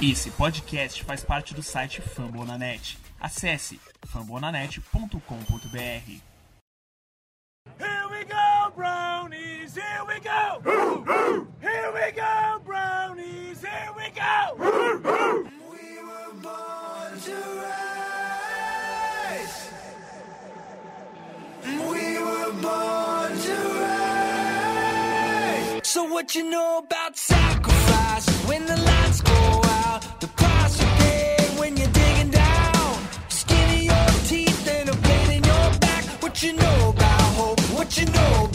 Esse podcast faz parte do site Fambonanet. Acesse fambonanet.com.br. Here we go, brownies, here we go. Here we go, brownies, here we go. We were born to rise. We were born to rise. So what you know about sacrifice when the What you know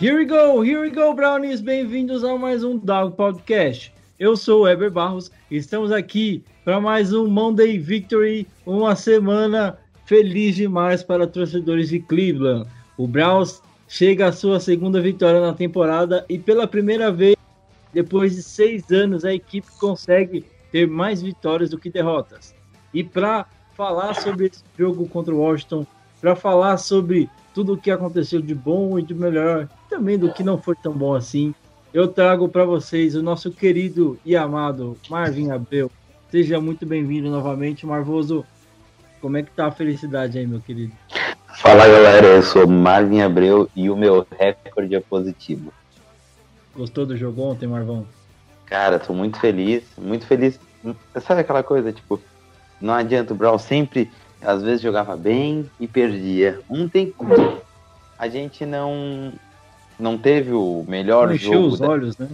Here we go, here we go, Brownies! Bem-vindos a mais um Dog Podcast. Eu sou o Eber Barros e estamos aqui para mais um Monday Victory, uma semana feliz demais para torcedores de Cleveland. O Browns chega à sua segunda vitória na temporada e pela primeira vez, depois de seis anos, a equipe consegue ter mais vitórias do que derrotas. E para falar sobre esse jogo contra o Washington, para falar sobre tudo o que aconteceu de bom e de melhor, também do que não foi tão bom assim, eu trago para vocês o nosso querido e amado Marvin Abreu. Seja muito bem-vindo novamente, Marvoso. Como é que tá a felicidade aí, meu querido? Fala galera, eu sou Marvin Abreu e o meu recorde é positivo. Gostou do jogo ontem, Marvão? Cara, tô muito feliz, muito feliz. Sabe aquela coisa, tipo, não adianta o Brown sempre, às vezes jogava bem e perdia. Ontem a gente não não teve o melhor Não encheu jogo. os da- olhos, né?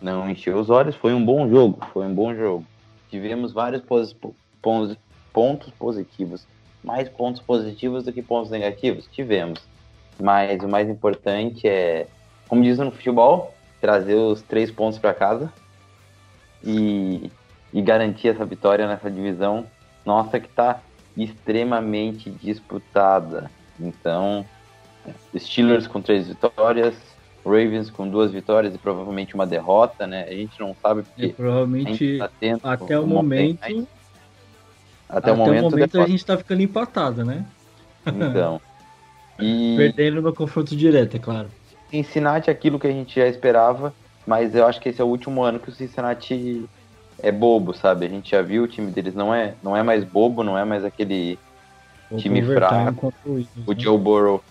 Não encheu os olhos, foi um bom jogo, foi um bom jogo. Tivemos vários pos- pons- pontos positivos, mais pontos positivos do que pontos negativos, tivemos. Mas o mais importante é, como dizem no futebol, trazer os três pontos para casa e, e garantir essa vitória nessa divisão nossa que está extremamente disputada. Então, Steelers com três vitórias, Ravens com duas vitórias e provavelmente uma derrota, né? A gente não sabe E porque a gente provavelmente tá tendo até o momento, até, até, o momento, a derrota. gente tá ficando empatado, né? então. E Perdendo no confronto direto, é claro. Cincinnati é aquilo que a gente já esperava, mas eu acho que esse é o último ano que o Cincinnati é bobo, sabe? A gente já viu o time deles não é, não é mais bobo, não é mais aquele Vou Time fraco. o né? Joe Burrow,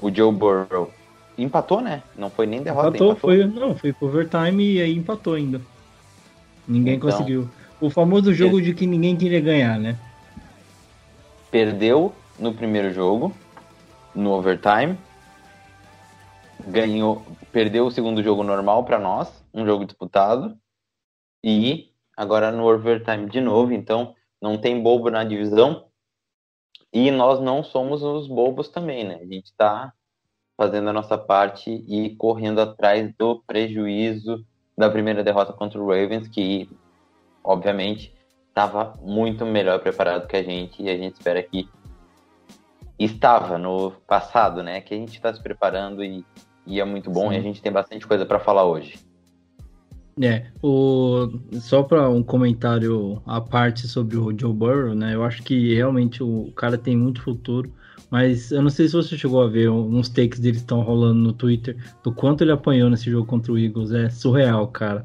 o Joe Burrow empatou, né? Não foi nem derrota, Empatou, empatou. foi, não, foi pro overtime e aí empatou ainda. Ninguém Então. conseguiu. O famoso jogo de que ninguém queria ganhar, né? perdeu no primeiro jogo, no overtime. Ganhou, perdeu o segundo jogo normal para nós, um jogo disputado. E agora no overtime de novo, então não tem bobo na divisão. E nós não somos os bobos também, né? A gente está fazendo a nossa parte e correndo atrás do prejuízo da primeira derrota contra o Ravens, que obviamente estava muito melhor preparado que a gente e a gente espera que estava no passado, né? Que a gente está se preparando e, e é muito bom Sim. e a gente tem bastante coisa para falar hoje. É, o... só para um comentário à parte sobre o Joe Burrow, né? Eu acho que realmente o cara tem muito futuro, mas eu não sei se você chegou a ver uns takes dele estão rolando no Twitter do quanto ele apanhou nesse jogo contra o Eagles. É surreal, cara.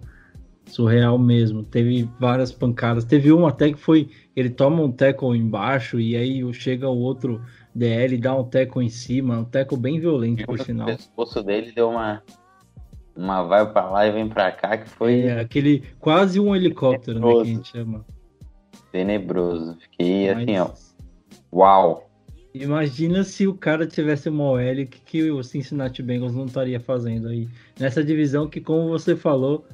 Surreal mesmo. Teve várias pancadas. Teve uma até que foi. Ele toma um tackle embaixo e aí chega o outro DL e dá um tackle em cima. Um tackle bem violento, por O sinal. pescoço dele deu uma uma vai para lá e vem para cá que foi É, aquele quase um helicóptero, né, que a gente chama. tenebroso. Fiquei assim, ó, Mas uau. Imagina se o cara tivesse uma OL, o que, que o Cincinnati Bengals não estaria fazendo aí? Nessa divisão que, como você falou,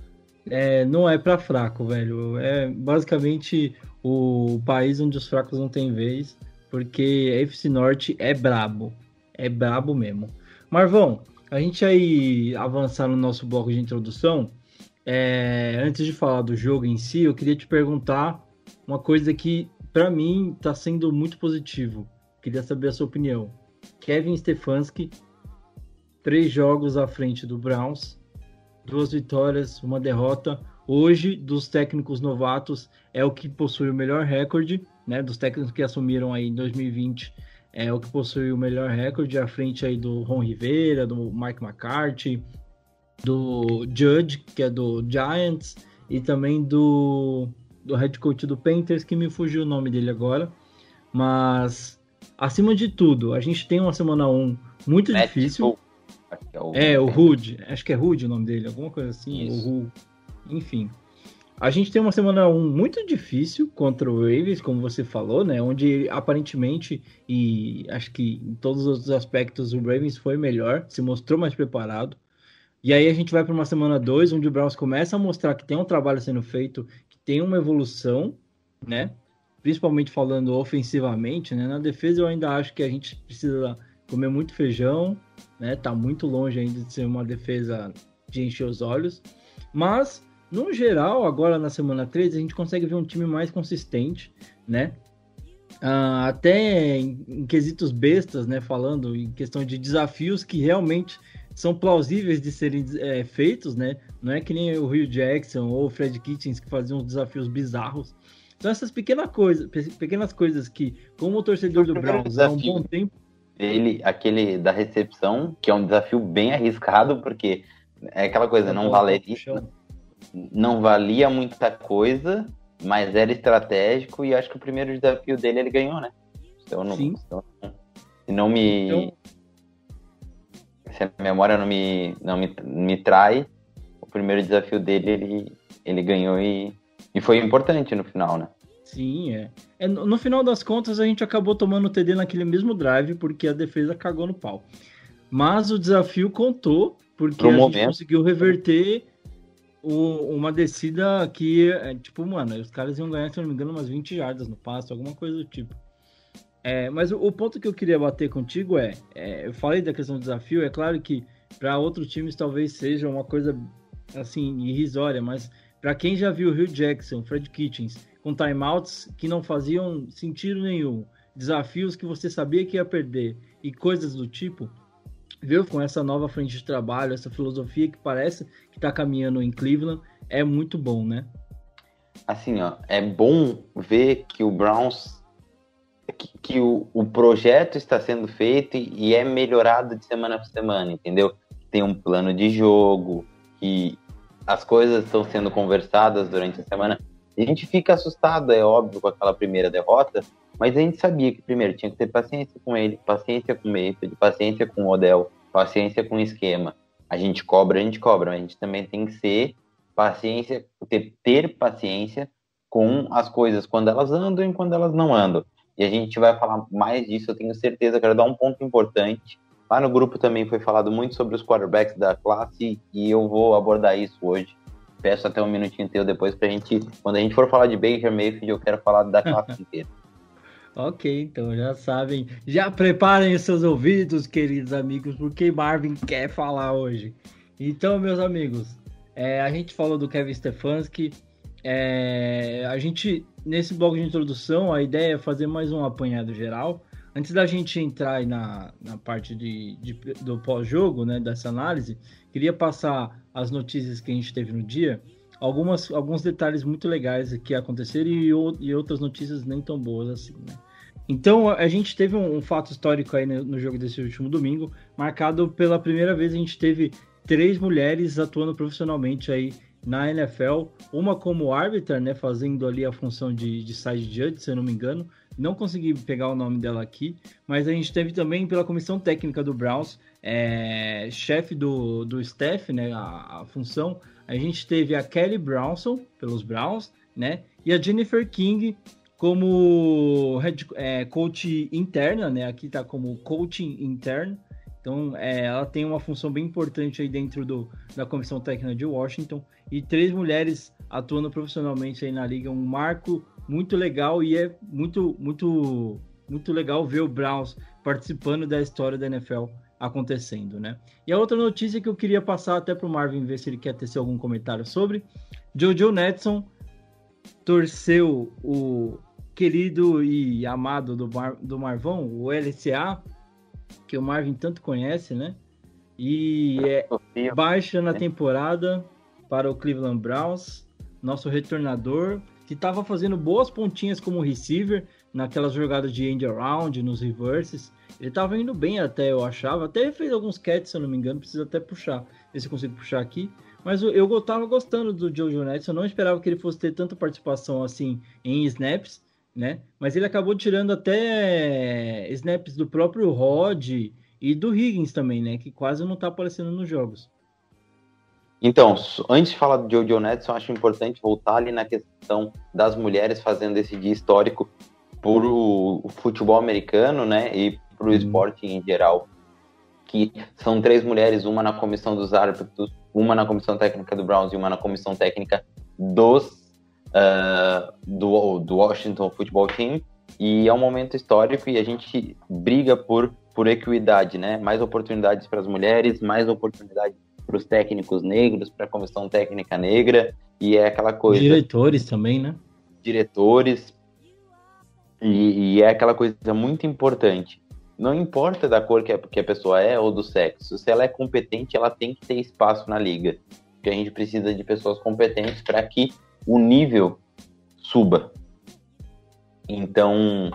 é, não é pra fraco, velho. É basicamente o país onde os fracos não têm vez. porque a FC Norte é brabo. É brabo mesmo. Marvão, a gente aí avançar no nosso bloco de introdução. É, antes de falar do jogo em si, eu queria te perguntar uma coisa que para mim está sendo muito positivo. Queria saber a sua opinião. Kevin Stefanski, três jogos à frente do Browns, duas vitórias, uma derrota. Hoje, dos técnicos novatos, é o que possui o melhor recorde, né? Dos técnicos que assumiram aí em 2020, é o que possui o melhor recorde à frente aí do Ron Rivera, do Mike McCarthy, do Judge, que é do Giants, e também do, do head coach do Panthers, que me fugiu o nome dele agora. Mas, acima de tudo, a gente tem uma semana 1 muito Matt difícil. É o... é o Rude, acho que é Rude o nome dele, alguma coisa assim, Isso. o Ru. Enfim. A gente tem uma semana 1 muito difícil contra o Ravens, como você falou, né? Onde aparentemente, e acho que em todos os aspectos, o Ravens foi melhor, se mostrou mais preparado. E aí a gente vai para uma semana 2, onde o Browns começa a mostrar que tem um trabalho sendo feito, que tem uma evolução, né? Principalmente falando ofensivamente, né? Na defesa eu ainda acho que a gente precisa comer muito feijão, né? Tá muito longe ainda de ser uma defesa de encher os olhos. Mas, no geral, agora na semana 3, a gente consegue ver um time mais consistente, né? Uh, até em, em, quesitos bestas, né? Falando em questão de desafios que realmente são plausíveis de serem é, feitos, né? Não é que nem o Rio Jackson ou o Fred Kitchens que faziam desafios bizarros. Então essas pequenas coisas, pequenas coisas que, como torcedor do Browns, há um bom tempo. Ele, aquele da recepção, que é um desafio bem arriscado, porque é aquela coisa, não valeria, não valia muita coisa, mas era estratégico e acho que o primeiro desafio dele ele ganhou, né? Então, não, Sim. Então, se não me então, se a memória não me, não me, me trai, o primeiro desafio dele ele, ele ganhou e, e foi importante no final, né? Sim, é. é. No final das contas, a gente acabou tomando o TD naquele mesmo drive, porque a defesa cagou no pau. Mas o desafio contou, porque Pro a momento. gente conseguiu reverter o, uma descida que, é, tipo, mano, os caras iam ganhar, se não me engano, umas 20 jardas no passo, alguma coisa do tipo. É, mas o, o, ponto que eu queria bater contigo é, é, eu falei da questão do desafio, é claro que para outros times talvez seja uma coisa assim irrisória, mas para quem já viu Rio Jackson, Fred Kitchens com timeouts que não faziam sentido nenhum, desafios que você sabia que ia perder e coisas do tipo, viu com essa nova frente de trabalho, essa filosofia que parece que está caminhando em Cleveland, é muito bom, né? Assim, ó, é bom ver que o Browns que, que o, o, projeto está sendo feito e, e, é melhorado de semana por semana, entendeu? Tem um plano de jogo, que as coisas estão sendo conversadas durante a semana. A gente fica assustado, é óbvio, com aquela primeira derrota, mas a gente sabia que primeiro tinha que ter paciência com ele, paciência com o Mayfield, paciência com o Odell, paciência com o esquema. A gente cobra, a gente cobra, mas a gente também tem que ser paciência, ter, ter paciência com as coisas quando elas andam e quando elas não andam. E a gente vai falar mais disso, eu tenho certeza. Quero dar um ponto importante. Lá no grupo também foi falado muito sobre os quarterbacks da classe e eu vou abordar isso hoje. Peço até um minutinho teu depois pra gente, quando a gente for falar de Baker Mayfield, eu quero falar da classe inteira. Ok, então já sabem, já preparem os seus ouvidos, queridos amigos, porque Marvin quer falar hoje. Então, meus amigos, é, a gente falou do Kevin Stefanski, é, a gente, nesse bloco de introdução, a ideia é fazer mais um apanhado geral. Antes da gente entrar na, na parte de, de do pós-jogo, né, dessa análise, queria passar as notícias que a gente teve no dia, algumas, alguns detalhes muito legais que aconteceram e, e outras notícias nem tão boas assim, né? Então, a gente teve um, um fato histórico aí no, no jogo desse último domingo, marcado pela primeira vez a gente teve três mulheres atuando profissionalmente aí na NFL, uma como árbitra, né, fazendo ali a função de, de side judge, se eu não me engano. Não consegui pegar o nome dela aqui, mas a gente teve também pela comissão técnica do Browns, é, chefe do, do staff, né, a, a, função. A gente teve a Kelly Brownson pelos Browns, né, e a Jennifer King como head, é, coach interna, né, aqui tá como coaching interno. Então, é, ela tem uma função bem importante aí dentro do, da comissão técnica de Washington e três mulheres atuando profissionalmente aí na liga, um marco muito legal e é muito muito muito legal ver o Browns participando da história da NFL acontecendo, né? E a outra notícia que eu queria passar até para o Marvin ver se ele quer ter algum comentário sobre, Jojo Netson torceu o querido e amado do, Mar, do Marvão, o LCA, que o Marvin tanto conhece, né? E é baixa na temporada para o Cleveland Browns, nosso retornador, que estava fazendo boas pontinhas como receiver naquelas jogadas de end around, nos reverses. Ele estava indo bem até, eu achava. Até fez alguns catches, se eu não me engano, precisa até puxar. Ver se eu consigo puxar aqui. Mas eu, eu tava gostando do Jojo Netson, eu não esperava que ele fosse ter tanta participação assim em snaps, né? Mas ele acabou tirando até snaps do próprio Rod e do Higgins também, né? Que quase não tá aparecendo nos jogos. Então, antes de falar do Jojo Netson, acho importante voltar ali na questão das mulheres fazendo esse dia histórico por o, o futebol americano, né? E para o uhum. esporte em geral. Que são três mulheres, uma na comissão dos árbitros, uma na comissão técnica do Browns e uma na comissão técnica dos uh, do, do Washington Football Team. E é um momento histórico e a gente briga por, por equidade, né? Mais oportunidades para as mulheres, mais oportunidades para os técnicos negros, para a comissão técnica negra, e é aquela coisa. Diretores também, né? Diretores. E, e é aquela coisa muito importante. Não importa da cor que a, pessoa é ou do sexo, se ela é competente, ela tem que ter espaço na liga. Porque a gente precisa de pessoas competentes para que o nível suba. Então,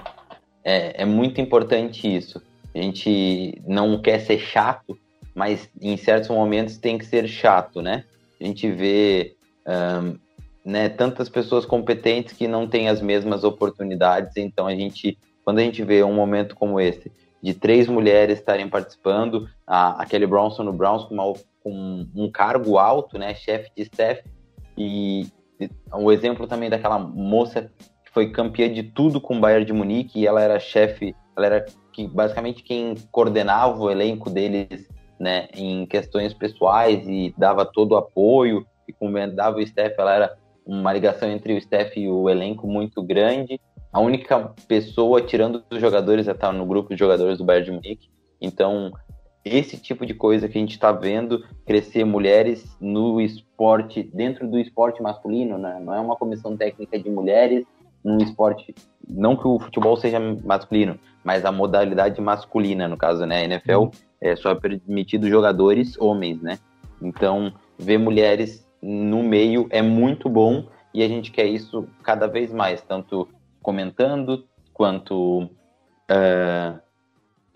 é, é, muito importante isso. A gente não quer ser chato, mas em certos momentos tem que ser chato, né? A gente vê um, né, tantas pessoas competentes que não têm as mesmas oportunidades, então a gente, quando a gente vê um momento como esse, de três mulheres estarem participando, a, a Kelly Bronson no Browns com, uma, com um cargo alto, né, chefe de staff, e, o exemplo também daquela moça que foi campeã de tudo com o Bayern de Munique, e ela era chefe, ela era que, basicamente quem coordenava o elenco deles, né, em questões pessoais e dava todo o apoio, e comandava o staff, ela era uma ligação entre o staff e o elenco muito grande, a única pessoa, tirando os jogadores, a estar no grupo de jogadores do Bayern de Munique. Então, esse tipo de coisa que a gente está vendo crescer mulheres no esporte, dentro do esporte masculino, né? Não é uma comissão técnica de mulheres num esporte, não que o futebol seja masculino, mas a modalidade masculina, no caso, né? A NFL uhum. é só permitido jogadores homens, né? Então, ver mulheres no meio é muito bom e a gente quer isso cada vez mais, tanto comentando, quanto uh,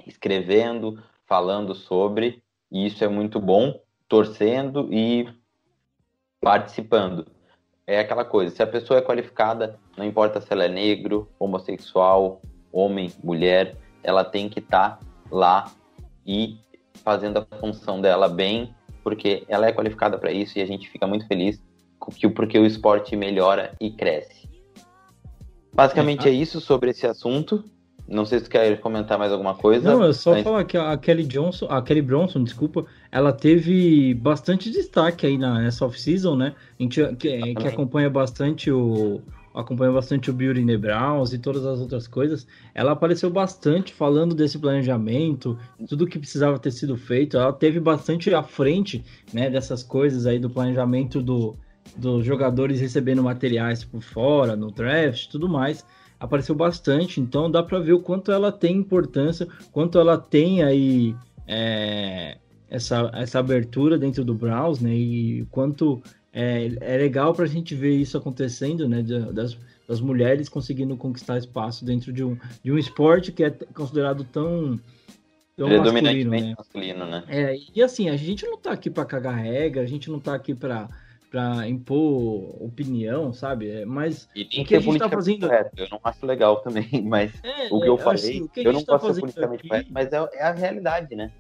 escrevendo, falando sobre, e isso é muito bom, torcendo e participando. É aquela coisa, se a pessoa é qualificada, não importa se ela é negro, homossexual, homem, mulher, ela tem que estar tá lá e fazendo a função dela bem, porque ela é qualificada para isso e a gente fica muito feliz porque o esporte melhora e cresce. Basicamente é, é isso sobre esse assunto. Não sei se você quer comentar mais alguma coisa. Não, eu só Antes... falar que a Kelly Johnson, a Kelly Bronson, desculpa, ela teve bastante destaque aí na, nessa off-season, né? A gente que, que, acompanha bastante o acompanha bastante o Beauty Browns e todas as outras coisas. Ela apareceu bastante falando desse planejamento, tudo que precisava ter sido feito. Ela teve bastante à frente, né, dessas coisas aí do planejamento do dos jogadores recebendo materiais por fora, no draft tudo mais, apareceu bastante. Então dá para ver o quanto ela tem importância, quanto ela tem aí é, essa, essa abertura dentro do Browns, né? E quanto é, é legal para a gente ver isso acontecendo, né? Das, das mulheres conseguindo conquistar espaço dentro de um, de um esporte que é considerado tão tão masculino, né? masculino, né? É, e assim, a gente não tá aqui para cagar regra, a gente não tá aqui para para impor opinião, sabe? É, mas e o que a gente tá fazendo. Correto. Eu não acho legal também, mas é, o que eu é, falei, assim, que eu não tá posso politicamente aqui... correto, mas é, é, a realidade, né?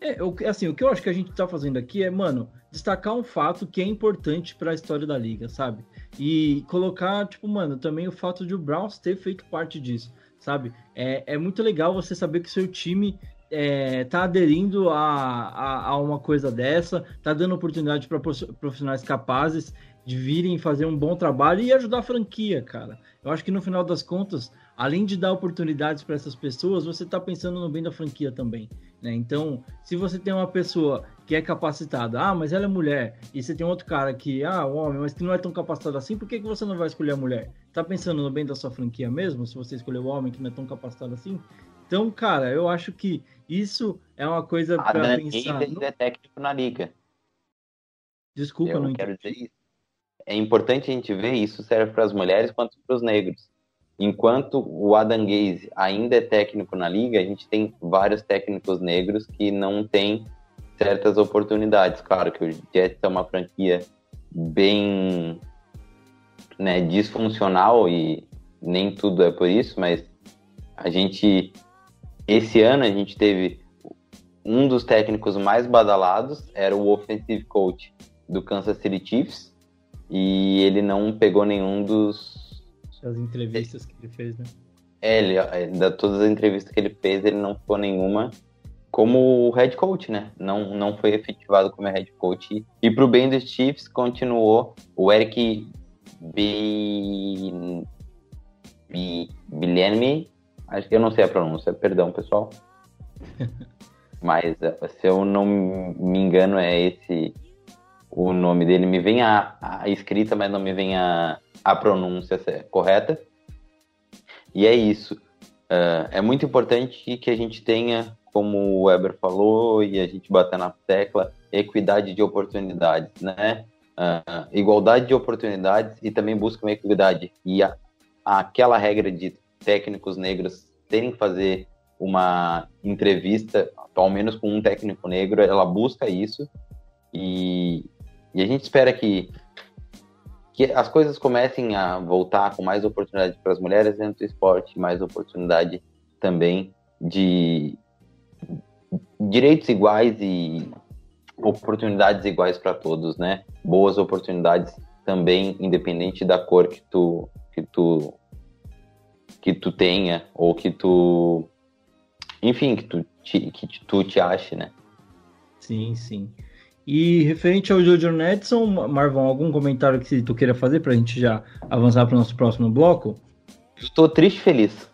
É, o, assim, o que eu acho que a gente tá fazendo aqui é, mano, destacar um fato que é importante para a história da liga, sabe? E colocar, tipo, mano, também o fato de o Browns ter feito parte disso, sabe? É, é muito legal você saber que seu time é, tá aderindo a, a, a, uma coisa dessa, tá dando oportunidade para profissionais capazes de virem fazer um bom trabalho e ajudar a franquia, cara. Eu acho que no final das contas, além de dar oportunidades para essas pessoas, você está pensando no bem da franquia também. Né? Então, se você tem uma pessoa que é capacitada, ah, mas ela é mulher, e você tem outro cara que, ah, homem, mas que não é tão capacitado assim, por que, que você não vai escolher a mulher? Tá pensando no bem da sua franquia mesmo, se você escolher o homem que não é tão capacitado assim? Então, cara, eu acho que isso é uma coisa para pensar. No... é técnico na liga. Desculpa, eu não quero dizer isso. É importante a gente ver isso serve para as mulheres quanto para os negros. Enquanto o Adam Gaze ainda é técnico na liga, a gente tem vários técnicos negros que não têm certas oportunidades. Claro que o Jets é uma franquia bem né, disfuncional e nem tudo é por isso, mas a gente esse ano a gente teve um dos técnicos mais badalados era o offensive coach do Kansas City Chiefs e ele não pegou nenhum dos as entrevistas que ele fez, né? É, ele, é, da todas as entrevistas que ele fez, ele não ficou nenhuma como head coach, né? Não, não foi efetivado como head coach. E pro bem dos Chiefs, continuou o Eric B... B... Que eu não sei a pronúncia, perdão, pessoal. Mas se eu não me engano, é esse o nome dele. Me vem a, a escrita, mas não me vem a, a pronúncia correta. E é isso. Uh, é muito importante que a gente tenha, como o Weber falou, e a gente bater na tecla, equidade de oportunidades, né? Uh, igualdade de oportunidades e também busca uma equidade. E a, aquela regra de técnicos negros terem que fazer uma entrevista, ao menos com um técnico negro, ela busca isso. E, e a gente espera que que as coisas comecem a voltar com mais oportunidade para as mulheres dentro do esporte, mais oportunidade também de direitos iguais e oportunidades iguais para todos, né? Boas oportunidades também, independente da cor que tu que tu que tu tenha ou que tu enfim, que tu te, que tu te ache, né? Sim, sim. E referente ao Jojo Netson, Marvão, algum comentário que tu queira fazer para a gente já avançar para o nosso próximo bloco? Estou triste feliz.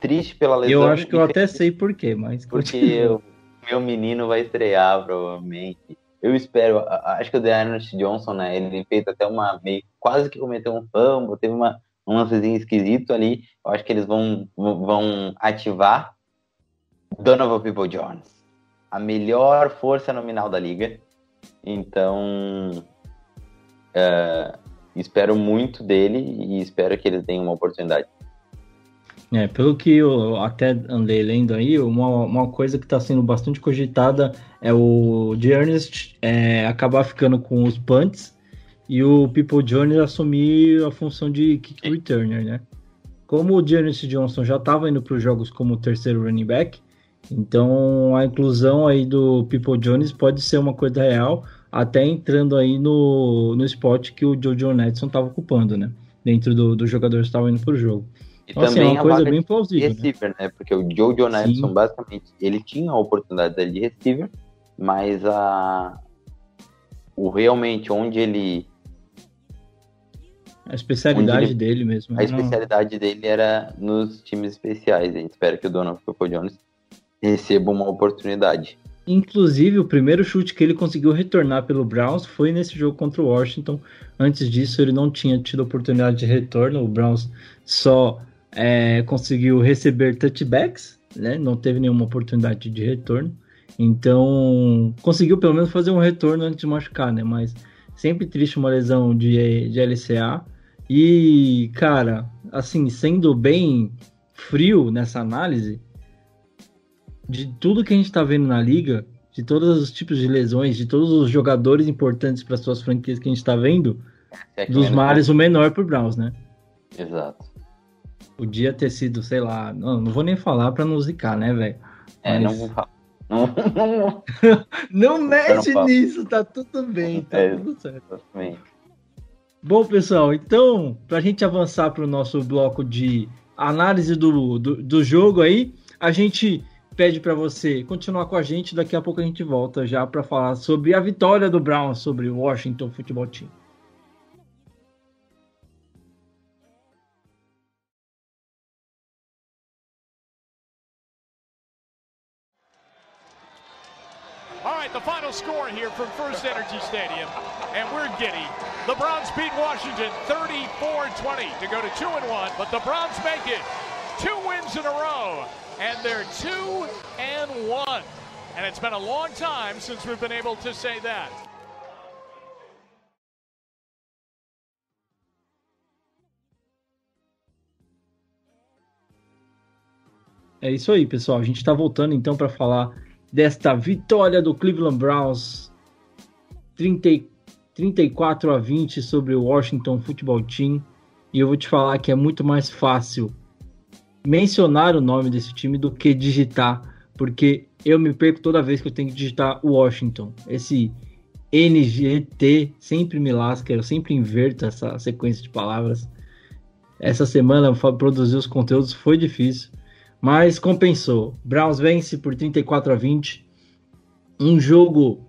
Triste pela lesão. Eu acho que eu até sei por quê, mas. Porque o meu menino vai estrear, provavelmente. Eu espero, acho que o Dearness Johnson, né? Ele fez até uma meio. Quase que cometeu um fumble, teve uma, um lancezinho esquisito ali. Eu acho que eles vão, vão ativar Donovan People Jones a melhor força nominal da liga. Então, uh, espero muito dele e espero que ele tenha uma oportunidade. É, pelo que eu até andei lendo aí, uma, uma coisa que está sendo bastante cogitada é o Ernest é, acabar ficando com os punts e o People Jones assumir a função de kick returner, né? Como o Ernest Johnson já estava indo para os jogos como terceiro running back, então a inclusão aí do People Jones pode ser uma coisa real, até entrando aí no, no spot que o Jojo Netson estava ocupando, né? Dentro do, do jogador que estava indo pro jogo. E então, também assim, é uma coisa bem plausível. Né? Receiver, né? né? Porque o Jojo Netson, basicamente, ele tinha a oportunidade de receiver, mas a o realmente onde ele a especialidade ele, dele mesmo. A especialidade dele era nos times especiais. A gente espera que o Donovan People Jones receba uma oportunidade. Inclusive, o primeiro chute que ele conseguiu retornar pelo Browns foi nesse jogo contra o Washington. Antes disso, ele não tinha tido oportunidade de retorno. O Browns só é, conseguiu receber touchbacks, né? não teve nenhuma oportunidade de retorno. Então, conseguiu pelo menos fazer um retorno antes de machucar, né? Mas sempre triste uma lesão de, de LCA. E, cara, assim, sendo bem frio nessa análise, de tudo que a gente está vendo na liga, de todos os tipos de lesões, de todos os jogadores importantes para suas franquias que a gente está vendo, é dos mares o menor pro Browns, né? Exato. Podia ter sido, sei lá, não, não vou nem falar para não zicar, né, velho? É, Mas... não vou falar. Não, não mexe nisso, tá tudo bem, tá é, tudo certo. Bem. Bom, pessoal, então, para a gente avançar para o nosso bloco de análise do, do, do jogo aí, a gente pede para você continuar com a gente. Daqui a pouco a gente volta já para falar sobre a vitória do Brown sobre o Washington Football Team. The final score here from First Energy Stadium, and we're giddy. The Browns beat Washington 34-20 to go to 2 and 1, but the Browns make it two wins in a row, and they're 2 and 1. And it's been a long time since we've been able to say that. É isso aí, pessoal. A gente está voltando então para falar desta vitória do Cleveland Browns 30, 34 a 20 sobre o Washington Football Team. E eu vou te falar que é muito mais fácil mencionar o nome desse time do que digitar, porque eu me perco toda vez que eu tenho que digitar Washington. Esse NGT sempre me lasca, eu sempre inverto essa sequência de palavras. Essa semana produzir os conteúdos foi difícil, mas compensou. Browns vence por 34 a 20. Um jogo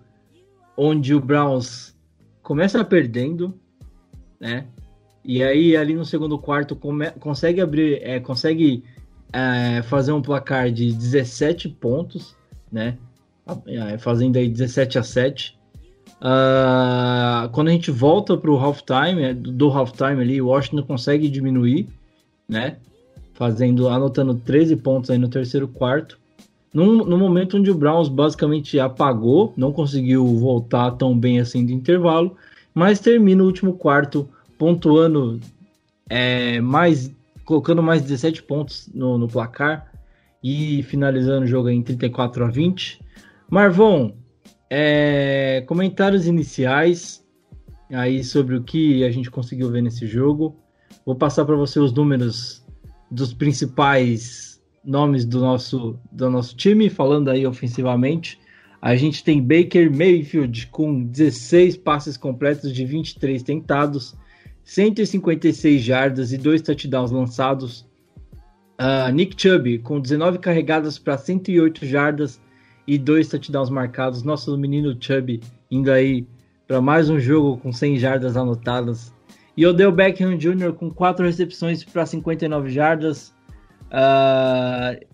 onde o Browns começa perdendo, né? E aí ali no segundo quarto come, consegue abrir, é, consegue é, fazer um placar de 17 pontos, né? É, fazendo aí 17 a 7. Uh, ah, quando a gente volta para o halftime, do halftime ali, o Washington consegue diminuir, né? Fazendo, anotando 13 pontos aí no terceiro quarto. Num, no momento onde o Browns basicamente apagou, não conseguiu voltar tão bem assim do intervalo, mas termina o último quarto pontuando é, mais, colocando mais 17 pontos no, no placar e finalizando o jogo em 34 a 20. Marvon, é, comentários iniciais aí sobre o que a gente conseguiu ver nesse jogo. Vou passar para você os números dos principais nomes do nosso, do nosso time, falando aí ofensivamente. A gente tem Baker Mayfield com 16 passes completos de 23 tentados, 156 jardas e dois touchdowns lançados. Uh, Nick Chubb com 19 carregadas para 108 jardas e dois touchdowns marcados. Nosso menino Chubb indo aí para mais um jogo com 100 jardas anotadas. E Odell Beckham Jr. com quatro recepções para 59 jardas. Uh,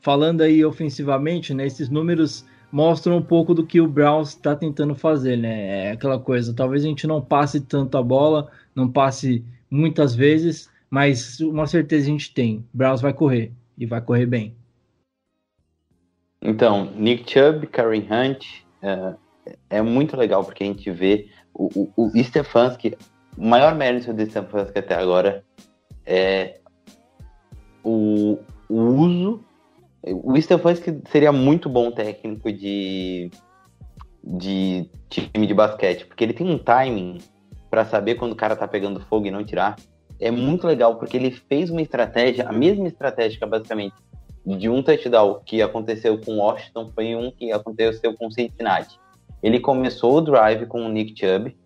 falando aí ofensivamente, né, esses números mostram um pouco do que o Browns está tentando fazer, né? É aquela coisa, talvez a gente não passe tanto a bola, não passe muitas vezes, mas uma certeza a gente tem: Browns vai correr e vai correr bem. Então, Nick Chubb, Karen Hunt, é, é muito legal porque a gente vê o, o, o Stefanski, o maior mérito do Stefanski até agora é o, o uso. O Stefanski seria muito bom técnico de, de time de basquete, porque ele tem um timing para saber quando o cara tá pegando fogo e não tirar é muito legal porque ele fez uma estratégia, a mesma estratégia basicamente de um touchdown que aconteceu com Washington foi um que aconteceu com Cincinnati. Ele começou o drive com o Nick Chubb.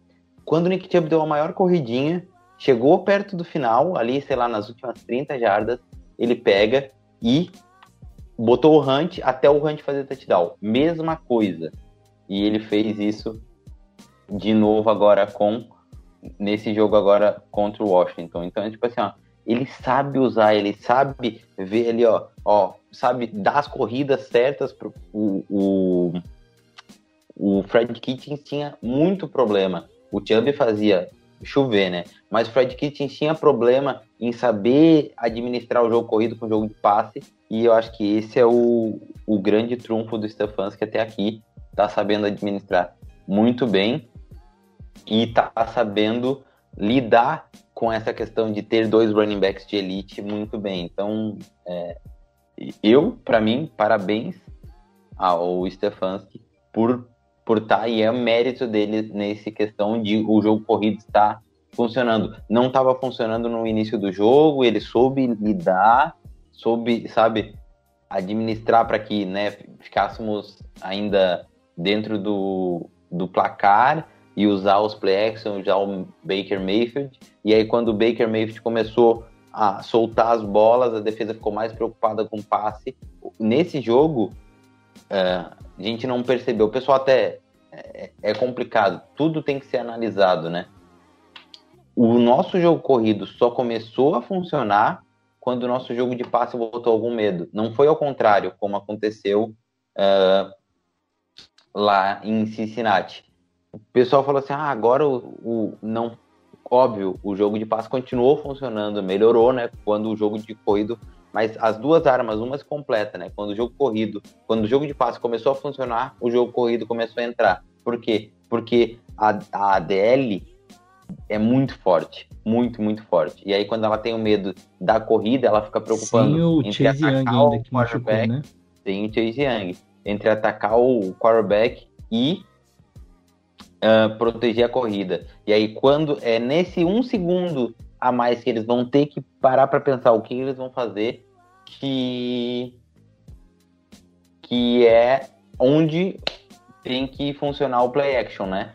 Quando o Nick Chubb deu a maior corridinha, chegou perto do final, ali, sei lá, nas últimas 30 jardas, ele pega e botou o Hunt até o Hunt fazer touchdown. Mesma coisa. E ele fez isso de novo agora com nesse jogo agora contra o Washington. Então, é tipo assim, ó, ele sabe usar, ele sabe ver ali, ó, ó, sabe dar as corridas certas pro o, o, Fred Kitchens tinha muito problema. O Chubb fazia chover, né? Mas o Fred Kitchens tinha problema em saber administrar o jogo corrido com o jogo de passe. E eu acho que esse é o, o grande trunfo do Stefanski até aqui. Tá sabendo administrar muito bem e tá sabendo lidar com essa questão de ter dois running backs de elite muito bem. Então, é, eu, para mim, parabéns ao Stefanski por por estar tá, e é mérito dele nesse questão de o jogo corrido estar funcionando. Não estava funcionando no início do jogo, ele soube lidar, soube, sabe, administrar para que, né, ficássemos ainda dentro do, do placar e usar os play action, usar o Baker Mayfield. E aí, quando o Baker Mayfield começou a soltar as bolas, a defesa ficou mais preocupada com o passe. Nesse jogo, a gente não percebeu. O pessoal até é, é, complicado, tudo tem que ser analisado, né? O nosso jogo corrido só começou a funcionar quando o nosso jogo de passe voltou algum medo. Não foi ao contrário, como aconteceu uh, lá em Cincinnati. O pessoal falou assim: ah, agora o, o não. Óbvio, o jogo de passe continuou funcionando, melhorou, né? Quando o jogo de corrido mas as duas armas, uma se completa, né? Quando o jogo corrido, quando o jogo de passe começou a funcionar, o jogo corrido começou a entrar. Por quê? Porque a, a ADL é muito forte, muito, muito forte. E aí quando ela tem o medo da corrida, ela fica preocupando Sim, o entre Chase atacar Young o quarterback, né? tem o Chase Young, entre atacar o quarterback e ah, proteger a corrida. E aí quando é nesse um segundo a mais que eles vão ter que parar para pensar o que eles vão fazer, que que é onde tem que funcionar o play action, né?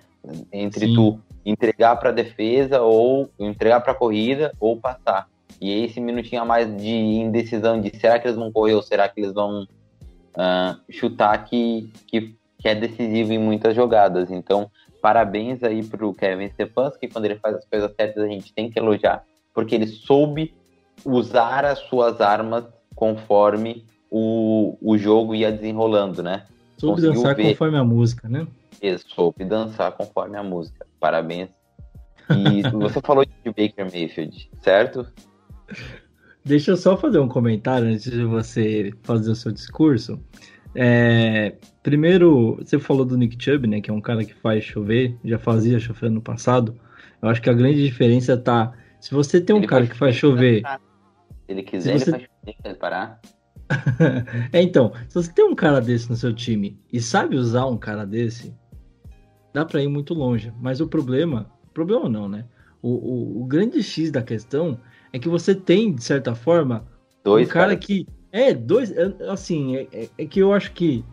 Entre Sim. tu entregar para defesa ou entregar para corrida ou passar. E esse minutinho a mais de indecisão de será que eles vão correr ou será que eles vão ah, chutar que, que, que é decisivo em muitas jogadas. Então, parabéns aí pro Kevin Stefanski, quando ele faz as coisas certas a gente tem que elogiar, porque ele soube usar as suas armas conforme o, o jogo ia desenrolando, né? Soube Conseguiu dançar ver. conforme a música, né? Ele soube dançar conforme a música. Parabéns. E você falou de Baker Mayfield, certo? Deixa eu só fazer um comentário antes de você fazer o seu discurso. É, primeiro, você falou do Nick Chubb, né? Que é um cara que faz chover, já fazia chover no passado. Eu acho que a grande diferença tá. Se você tem um Ele cara que faz chover. Se ele quiser, Se você- ele faz chover, parar. é, então, se você tem um cara desse no seu time e sabe usar um cara desse, dá pra ir muito longe. Mas o problema, problema não, né? O, o, o grande X da questão é que você tem, de certa forma, Dois um cara caras. que. É, dois. é, Assim, é, é- é que eu acho que.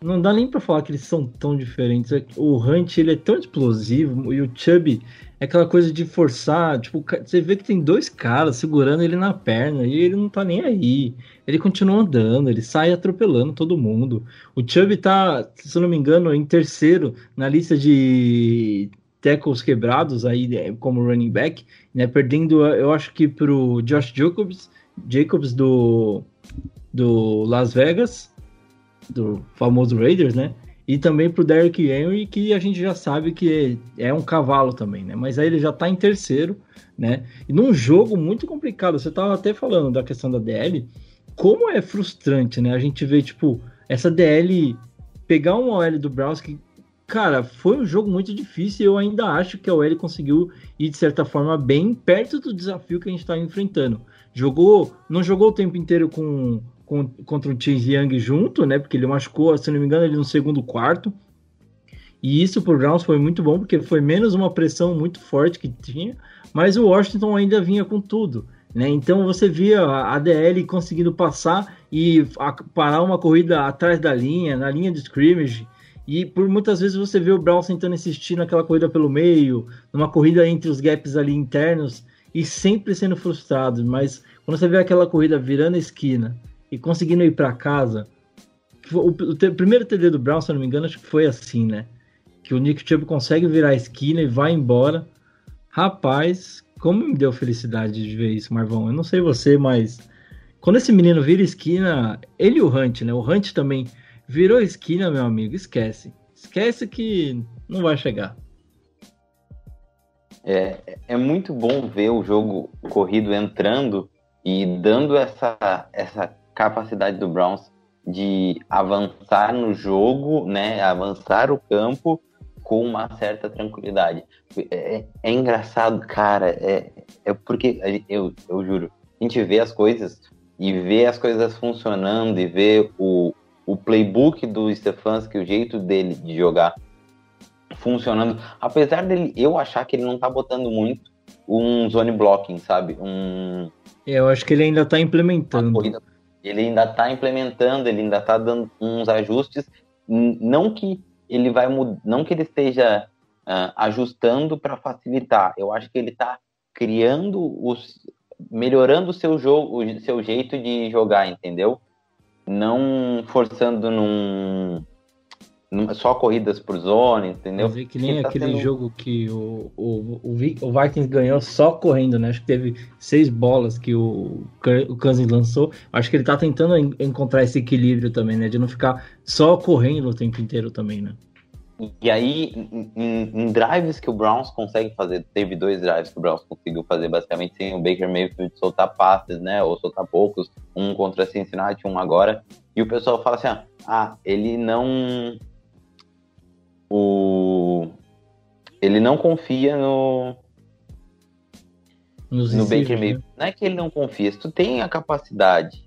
Não dá nem pra falar que eles são tão diferentes. O Hunt, ele é tão explosivo. E o Chubby é aquela coisa de forçar. Tipo, você vê que tem dois caras segurando ele na perna. E ele não tá nem aí. Ele continua andando. Ele sai atropelando todo mundo. O Chubby tá, se eu não me engano, em terceiro na lista de tackles quebrados aí né, como running back. Né, perdendo, eu acho que pro Josh Jacobs. Jacobs do, do Las Vegas, do famoso Raiders, né? E também pro Derrick Henry, que a gente já sabe que é, um cavalo também, né? Mas aí ele já tá em terceiro, né? E num jogo muito complicado, você tava até falando da questão da DL, como é frustrante, né? A gente vê, tipo, essa DL pegar um OL do Browns que, cara, foi um jogo muito difícil e eu ainda acho que a OL conseguiu ir, de certa forma, bem perto do desafio que a gente tá enfrentando. Jogou, não jogou o tempo inteiro com, com contra o Chase Young junto, né? Porque ele machucou, se não me engano, ele no segundo quarto. E isso pro Browns foi muito bom, porque foi menos uma pressão muito forte que tinha, mas o Washington ainda vinha com tudo. Né? Então você via a ADL conseguindo passar e parar uma corrida atrás da linha, na linha de scrimmage. E por muitas vezes você vê o Browns tentando insistir naquela corrida pelo meio, numa corrida entre os gaps ali internos e sempre sendo frustrado. Mas quando você vê aquela corrida virando a esquina e conseguindo ir para casa, o, primeiro TD do Browns, se eu não me engano, acho que foi assim, né? Que o Nick Chubb consegue virar a esquina e vai embora. Rapaz, como me deu felicidade de ver isso, Marvão. Eu não sei você, mas quando esse menino vira esquina, ele e o Hunt, né? O Hunt também virou esquina, meu amigo. Esquece. Esquece que não vai chegar. É, é muito bom ver o jogo corrido entrando e dando essa, essa capacidade do Browns de avançar no jogo, né? Avançar o campo com uma certa tranquilidade. É, é engraçado, cara. É, é porque eu, eu juro, a gente vê as coisas e vê as coisas funcionando e vê o, o playbook do Stefanski, o jeito dele de jogar funcionando. Apesar dele, eu achar que ele não tá botando muito um zone blocking, sabe? Um, Eu acho que ele ainda tá uma implementando. corrida. Ele ainda tá implementando, ele ainda tá dando uns ajustes. Não que ele vai não que ele esteja ah, ajustando para facilitar. Eu acho que ele tá criando os melhorando o seu jogo, o seu jeito de jogar, entendeu? Não forçando num- só corridas por zone, entendeu? Eu vi que nem tá aquele sendo- jogo que o, o, o, o Vikings ganhou só correndo, né? Acho que teve seis bolas que o, o Cousins lançou. Acho que ele tá tentando en- encontrar esse equilíbrio também, né? De não ficar só correndo o tempo inteiro também, né? E aí, em, em, em, drives que o Browns consegue fazer, teve dois drives que o Browns conseguiu fazer basicamente sem o Baker Mayfield soltar passes, né? Ou soltar poucos, um contra Cincinnati, um agora. E o pessoal fala assim: ah, ele não. O. Ele não confia no. Nos no Baker Mayfield. né? Não é que ele não confia. Se tu tem a capacidade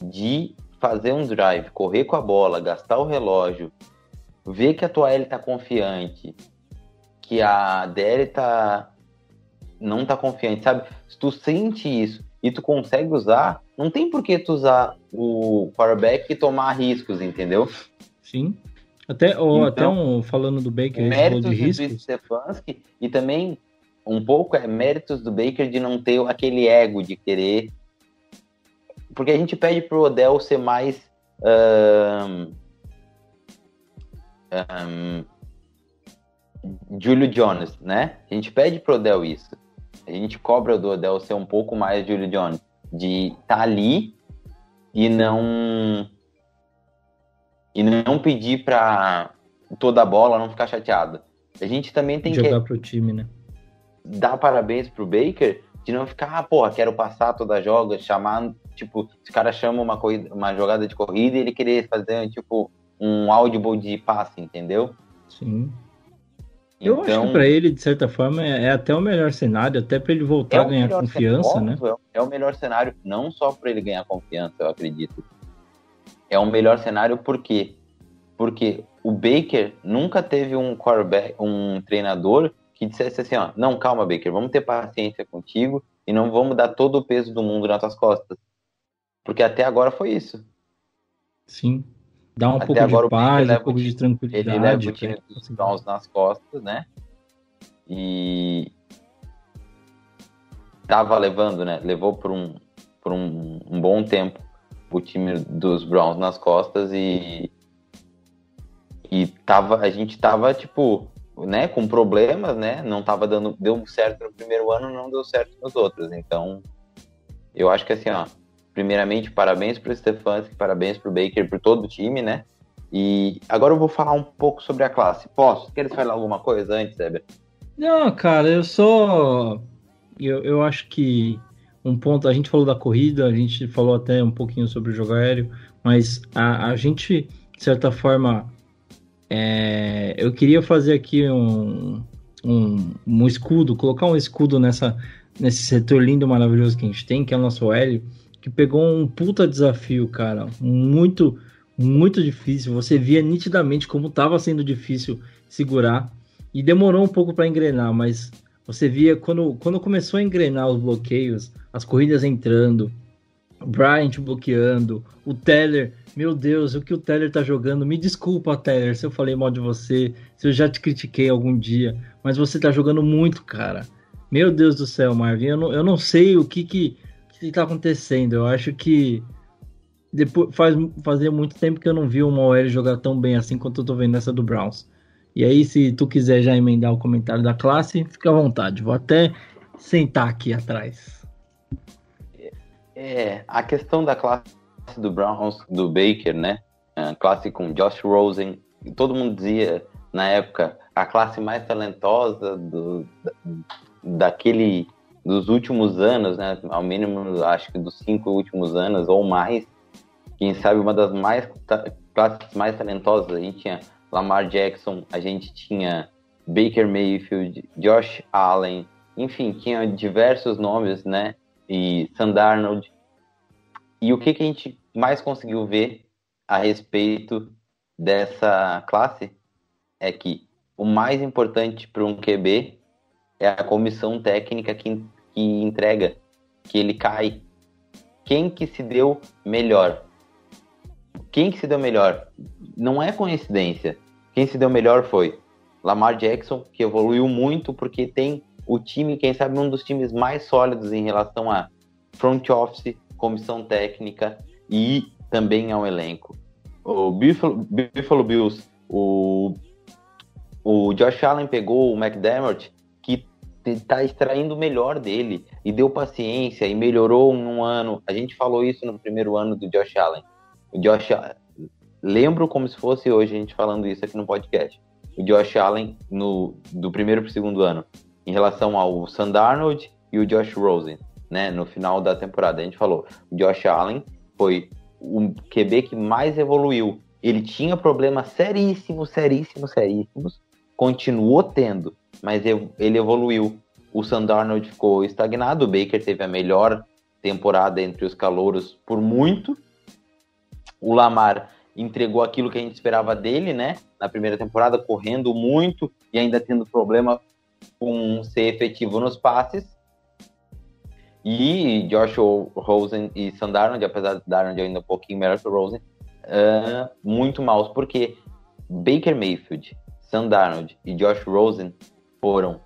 de fazer um drive, correr com a bola, gastar o relógio, ver que a tua L tá confiante, que a DL tá não tá confiante, sabe? Se tu sente isso e tu consegue usar, não tem por que tu usar o quarterback e tomar riscos, entendeu? Sim. Até, ou Então, até um, falando do Baker, méritos de do riscos. Stefanski e também um pouco é méritos do Baker de não ter aquele ego de querer. Porque a gente pede pro Odell ser mais. ahn, ahn, Julio Jones, né? A gente pede pro Odell isso. A gente cobra do Odell ser um pouco mais Julio Jones. De estar tá ali e não. E não pedir pra toda a bola não ficar chateado. A gente também tem que jogar pro time, né? dar parabéns pro Baker de não ficar, ah, porra, quero passar toda a joga, chamar, tipo, se o cara chama uma, corrida, uma jogada de corrida e ele querer fazer, tipo, um audible de passe, entendeu? Sim. Eu acho Então, que pra ele, de certa forma, é, é até o melhor cenário, até pra ele voltar a o ganhar confiança, cenário, né? É o melhor cenário, não só para ele ganhar confiança, eu acredito. É o melhor cenário por quê? Porque o Baker nunca teve um quarterback, um treinador que dissesse assim, ó, não, calma, Baker, vamos ter paciência contigo e não vamos dar todo o peso do mundo nas tuas costas. Porque até agora foi isso. Sim. Dá um Até pouco agora de paz, um pouco de tranquilidade. Ele leva o time dos. Browns nas costas, né? E tava levando, né? Levou por um, por um, um bom tempo o time dos Browns nas costas e e tava, a gente tava tipo, né, com problemas, né? Não tava dando, deu certo no primeiro ano, não deu certo nos outros. Então, eu acho que assim, ó, primeiramente parabéns pro Stefanski, parabéns pro Baker, por todo o time, né? E agora eu vou falar um pouco sobre a classe. Posso? Queres falar alguma coisa antes, Eber? Não, cara, eu só. Eu, eu acho que um ponto. A gente falou da corrida, a gente falou até um pouquinho sobre o jogo aéreo, mas a, a gente, de certa forma, é, eu queria fazer aqui um, um, um escudo, colocar um escudo nessa, nesse setor lindo, maravilhoso que a gente tem, que é o nosso L, que pegou um puta desafio, cara. Muito, muito difícil. Você via nitidamente como estava sendo difícil segurar. E demorou um pouco para engrenar, mas você via quando, quando começou a engrenar os bloqueios, as corridas entrando, o Bryant bloqueando, o Teller, meu Deus, o que o Teller tá jogando? Me desculpa, Teller, se eu falei mal de você, se eu já te critiquei algum dia, mas você tá jogando muito, cara. Meu Deus do céu, Marvin, eu não, eu não sei o que que, que tá acontecendo. Eu acho que depois faz fazia muito tempo que eu não vi uma OL jogar tão bem assim quanto eu tô vendo essa do Browns. E aí, se tu quiser já emendar o comentário da classe, fica à vontade. Vou até sentar aqui atrás. É, a questão da classe do Browns, do Baker, né? A classe com Josh Rosen, todo mundo dizia na época a classe mais talentosa do, da- daquele dos últimos anos, né? Ao mínimo, acho que dos cinco últimos anos ou mais. Quem sabe uma das mais classes mais talentosas. A gente tinha Lamar Jackson, a gente tinha Baker Mayfield, Josh Allen, enfim, tinha diversos nomes, né? E Sam Darnold. E o que, que a gente mais conseguiu ver a respeito dessa classe é que o mais importante para um QB é a comissão técnica que, que entrega, que ele cai. Quem que se deu melhor? Quem que se deu melhor? Não é coincidência. Quem se deu melhor foi Lamar Jackson, que evoluiu muito porque tem o time, quem sabe, um dos times mais sólidos em relação a front office, comissão técnica e também ao elenco. O Buffalo, Buffalo Bills, o, o Josh Allen pegou o McDermott, que está extraindo o melhor dele e deu paciência e melhorou em um ano. A gente falou isso no primeiro ano do Josh Allen. O Josh, lembro como se fosse hoje a gente falando isso aqui no podcast. o Josh Allen no, do primeiro para o segundo ano em relação ao Darnold e o Josh Rosen, né, no final da temporada. A gente falou, o Josh Allen foi o QB que mais evoluiu. Ele tinha problemas seríssimos, seríssimos, seríssimos, continuou tendo, mas ele evoluiu. O Darnold ficou estagnado, o Baker teve a melhor temporada entre os calouros por muito. O Lamar entregou aquilo que a gente esperava dele, né? Na primeira temporada, correndo muito e ainda tendo problema com ser efetivo nos passes. E Josh Rosen e Sam Darnold, apesar de Darnold ainda um pouquinho melhor que o Rosen, uh, muito maus, porque Baker Mayfield, Sam Darnold e Josh Rosen foram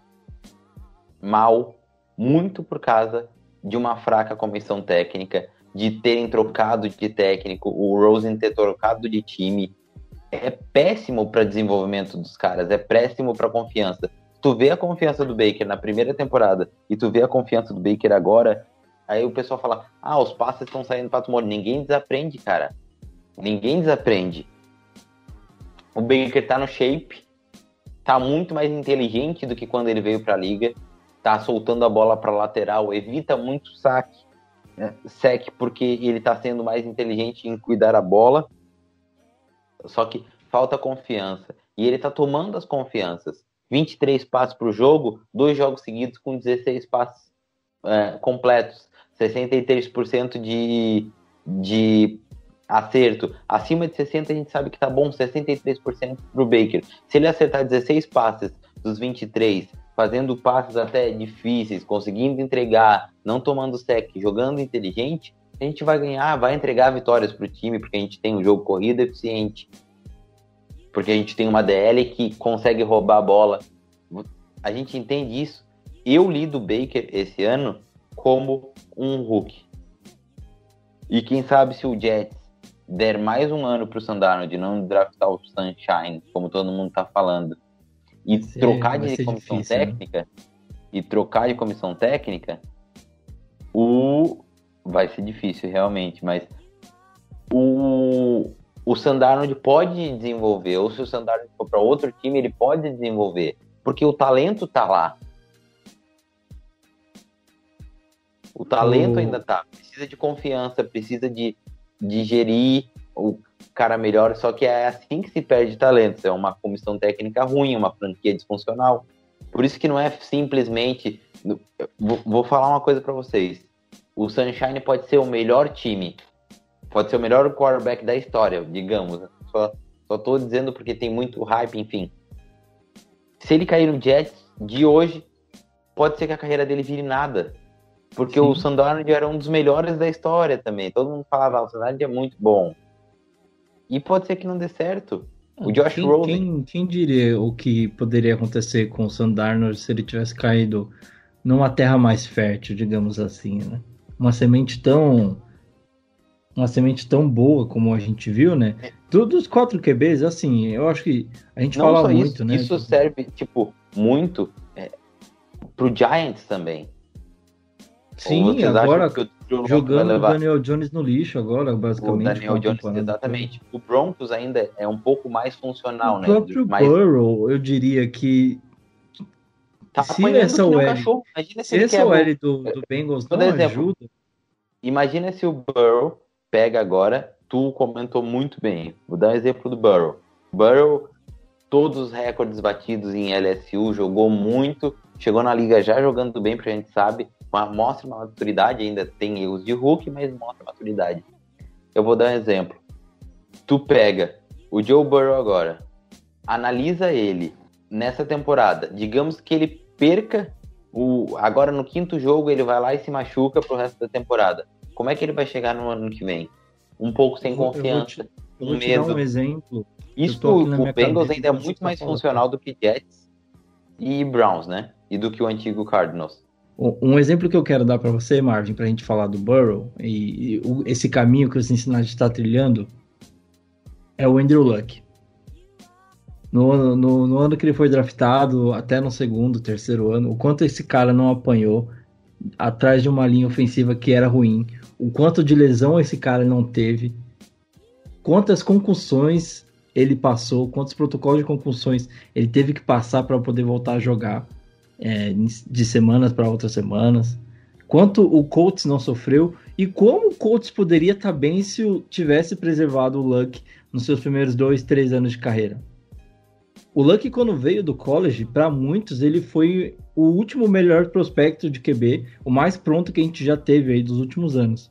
mal muito por causa de uma fraca comissão técnica, de terem trocado de técnico, o Rosen ter trocado de time. É péssimo para desenvolvimento dos caras, é péssimo para confiança tu vê a confiança do Baker na primeira temporada e tu vê a confiança do Baker agora, aí o pessoal fala: ah, os passes estão saindo para tomar. Ninguém desaprende, cara. Ninguém desaprende. O Baker tá no shape, tá muito mais inteligente do que quando ele veio para a liga, tá soltando a bola para lateral, evita muito saque, né? sec porque ele tá sendo mais inteligente em cuidar a bola. Só que falta confiança e ele tá tomando as confianças. 23 passes para o jogo, dois jogos seguidos com 16 passes é, completos, 63% de, de acerto. Acima de 60 a gente sabe que tá bom, 63% para o Baker. Se ele acertar 16 passes dos 23, fazendo passes até difíceis, conseguindo entregar, não tomando sec, jogando inteligente, a gente vai ganhar, vai entregar vitórias para o time, porque a gente tem um jogo corrido eficiente, porque a gente tem uma DL que consegue roubar a bola. A gente entende isso. Eu li do Baker esse ano como um Hulk. E quem sabe se o Jets der mais um ano para o Sandarno de não draftar o Sunshine, como todo mundo está falando, e trocar de comissão difícil, né? técnica, né? e trocar de comissão técnica, o vai ser difícil realmente, mas o o Sandarnold pode desenvolver, ou se o Sandarnold for para outro time, ele pode desenvolver, porque o talento tá lá. O talento ainda tá. Precisa de confiança, precisa de, de gerir o cara melhor, só que é assim que se perde talento. É uma comissão técnica ruim, uma franquia disfuncional. Por isso que não é simplesmente. Vou, vou falar uma coisa para vocês. O Sunshine pode ser o melhor time, pode ser o melhor quarterback da história, digamos. Só, só tô dizendo porque tem muito hype, enfim. Se ele cair no Jets de hoje, pode ser que a carreira dele vire nada. Porque Sim. o Sandorn era um dos melhores da história também. Todo mundo falava, ah, o Sandorn é muito bom. E pode ser que não dê certo. O Josh quem, Rosen... Quem, quem, diria o que poderia acontecer com o Sandarno se ele tivesse caído numa terra mais fértil, digamos assim, né? Uma semente tão uma semente tão boa como a gente viu, né? Dos quatro QBs, assim, eu acho que a gente Não fala muito, isso, né? Isso serve, tipo, muito é, pro Giants também. Sim, agora jogando o Daniel Jones no lixo agora, basicamente. O Daniel Jones, exatamente. O Broncos ainda é um pouco mais funcional, o né? O próprio mais... Burrow, eu diria que tá se essa OL, se essa OL do, do Bengals não exemplo, ajuda... Imagina se o Burrow pega agora, tu comentou muito bem. Vou dar um exemplo do Burrow. Burrow, todos os recordes batidos em LSU, jogou muito, chegou na liga já jogando bem, porque a gente sabe, mostra uma maturidade, ainda tem erros de Hulk, mas mostra maturidade. Eu vou dar um exemplo. Tu pega o Joe Burrow agora, analisa ele nessa temporada, digamos que ele perca o agora no quinto jogo ele vai lá e se machuca pro resto da temporada. Como é que ele vai chegar no ano que vem? Um pouco sem confiança, com um medo. um exemplo. Isso o Bengals ainda é muito mais funcional do que Jets e Browns, né? E do que o antigo Cardinals. Um exemplo que eu quero dar para você, Marvin, para a gente falar do Burrow e, e o, esse caminho que o Cincinnati está trilhando é o Andrew Luck. No, no, no, ano que ele foi draftado, até no segundo, terceiro ano, o quanto esse cara não apanhou atrás de uma linha ofensiva que era ruim, o quanto de lesão esse cara não teve, quantas concussões ele passou, quantos protocolos de concussões ele teve que passar para poder voltar a jogar é, de semanas para outras semanas, quanto o Colts não sofreu e como o Colts poderia estar tá bem se tivesse preservado o Luck nos seus primeiros dois, três anos de carreira. O Luck, quando veio do college, para muitos, ele foi o último melhor prospecto de QB, o mais pronto que a gente já teve aí dos últimos anos.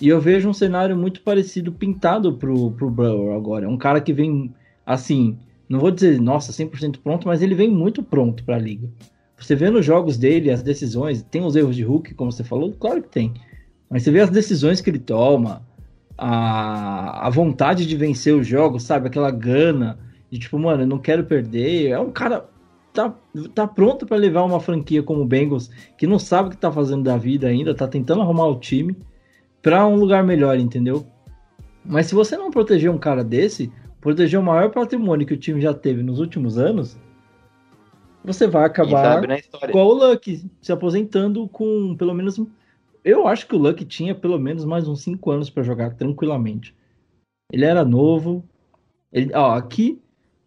E eu vejo um cenário muito parecido pintado pro, pro Burrow agora. É um cara que vem, assim, não vou dizer, nossa, 100% pronto, mas ele vem muito pronto para a liga. Você vê nos jogos dele, as decisões, tem os erros de Hulk, como você falou? Claro que tem. Mas você vê as decisões que ele toma, a, a vontade de vencer os jogos, sabe? Aquela gana de tipo, mano, eu não quero perder. É um cara tá, tá pronto para levar uma franquia como o Bengals, que não sabe o que tá fazendo da vida ainda, tá tentando arrumar o time para um lugar melhor, entendeu? Mas se você não proteger um cara desse, proteger o maior patrimônio que o time já teve nos últimos anos, você vai acabar igual o Luck, se aposentando com pelo menos. Eu acho que o Luck tinha pelo menos mais uns 5 anos para jogar tranquilamente. Ele era novo. Ele, ó, aqui,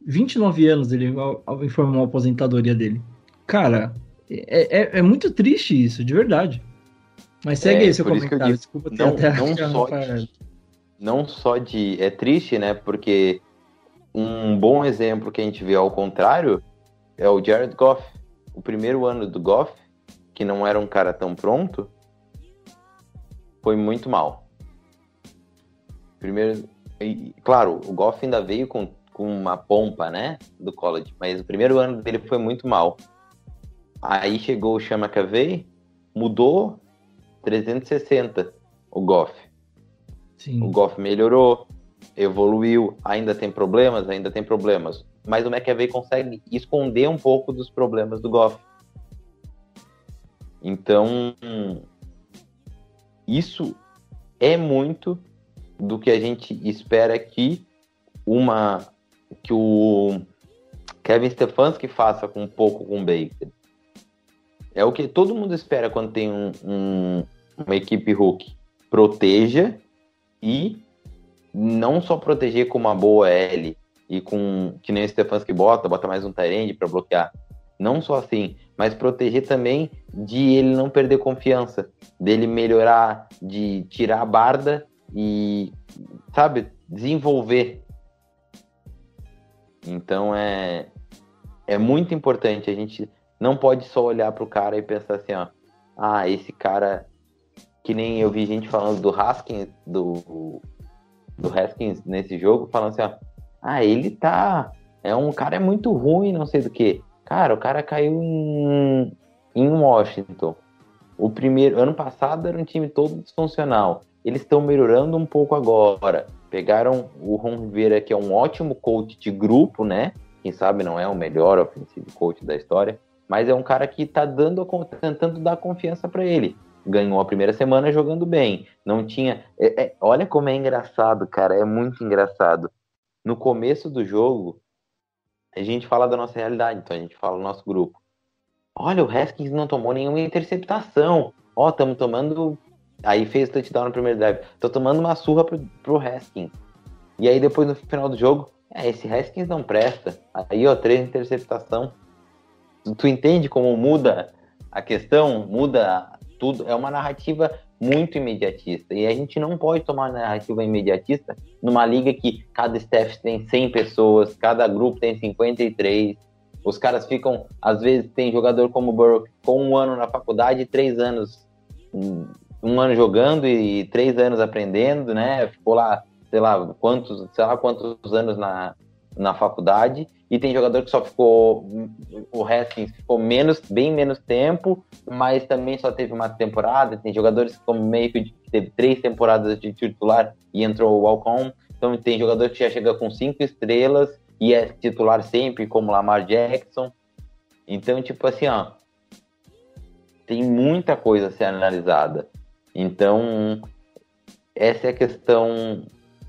29 anos ele informou a aposentadoria dele. Cara, é, é, é muito triste isso, de verdade. Mas segue é, aí seu comentário. Desculpa não, até não, só de, não só de. É triste, né? Porque um bom exemplo que a gente vê ao contrário é o Jared Goff. O primeiro ano do Goff, que não era um cara tão pronto, foi muito mal. Primeiro. E, claro, o Goff ainda veio com, com uma pompa, né? Do college, mas o primeiro ano dele foi muito mal. Aí chegou o Chama Cavey, mudou 360 o Goff. Sim. O Goff melhorou, evoluiu, ainda tem problemas, ainda tem problemas. Mas o McAvey consegue esconder um pouco dos problemas do Goff. Então, isso é muito do que a gente espera que uma que o Kevin Stefanski faça com um pouco com o Baker. É o que todo mundo espera quando tem um, um, uma equipe Hulk proteja e não só proteger com uma boa L e com que nem o Stefanski bota, bota mais um Tyrande para bloquear. Não só assim, mas proteger também de ele não perder confiança, dele melhorar, de tirar a barda e, sabe, desenvolver. Então é é muito importante a gente não pode só olhar para o cara e pensar assim, ó, ah, esse cara que nem eu vi gente falando do Haskins, do, do Haskins nesse jogo, falando assim, ó, ah, ele tá. É um cara é muito ruim, não sei do que. Cara, o cara caiu em, em Washington. O primeiro ano passado era um time todo disfuncional. Eles estão melhorando um pouco agora. Pegaram o Ron Rivera, que é um ótimo coach de grupo, né? Quem sabe não é o melhor offensive coach da história, mas é um cara que tá dando, tentando dar confiança para ele ganhou a primeira semana jogando bem. Não tinha. É, é, olha como é engraçado, cara. É muito engraçado. No começo do jogo, a gente fala da nossa realidade, então a gente fala no nosso grupo. Olha, o Haskins não tomou nenhuma interceptação. Ó, estamos tomando. Aí fez touchdown no primeiro drive. Tô tomando uma surra pro, pro Haskins. E aí depois no final do jogo, é, esse Haskins não presta. Aí, ó, três interceptação. Tu entende como muda a questão, muda tudo. É uma narrativa muito imediatista. E a gente não pode tomar narrativa imediatista numa liga que cada staff tem 100 pessoas, cada grupo tem 53. Os caras ficam, às vezes, tem jogador como o Burrow com um ano na faculdade e três anos, um ano jogando e três anos aprendendo, né? Ficou lá, sei lá, quantos, sei lá quantos anos na, na faculdade e tem jogador que só ficou o Haskins ficou menos, bem menos tempo, mas também só teve uma temporada. Tem jogadores como Mayfield que teve três temporadas de titular e entrou o Walcon. Então tem jogador que já chega com cinco estrelas e é titular sempre, como Lamar Jackson. Então, tipo assim, ó, tem muita coisa a ser analisada. Então, essa é a questão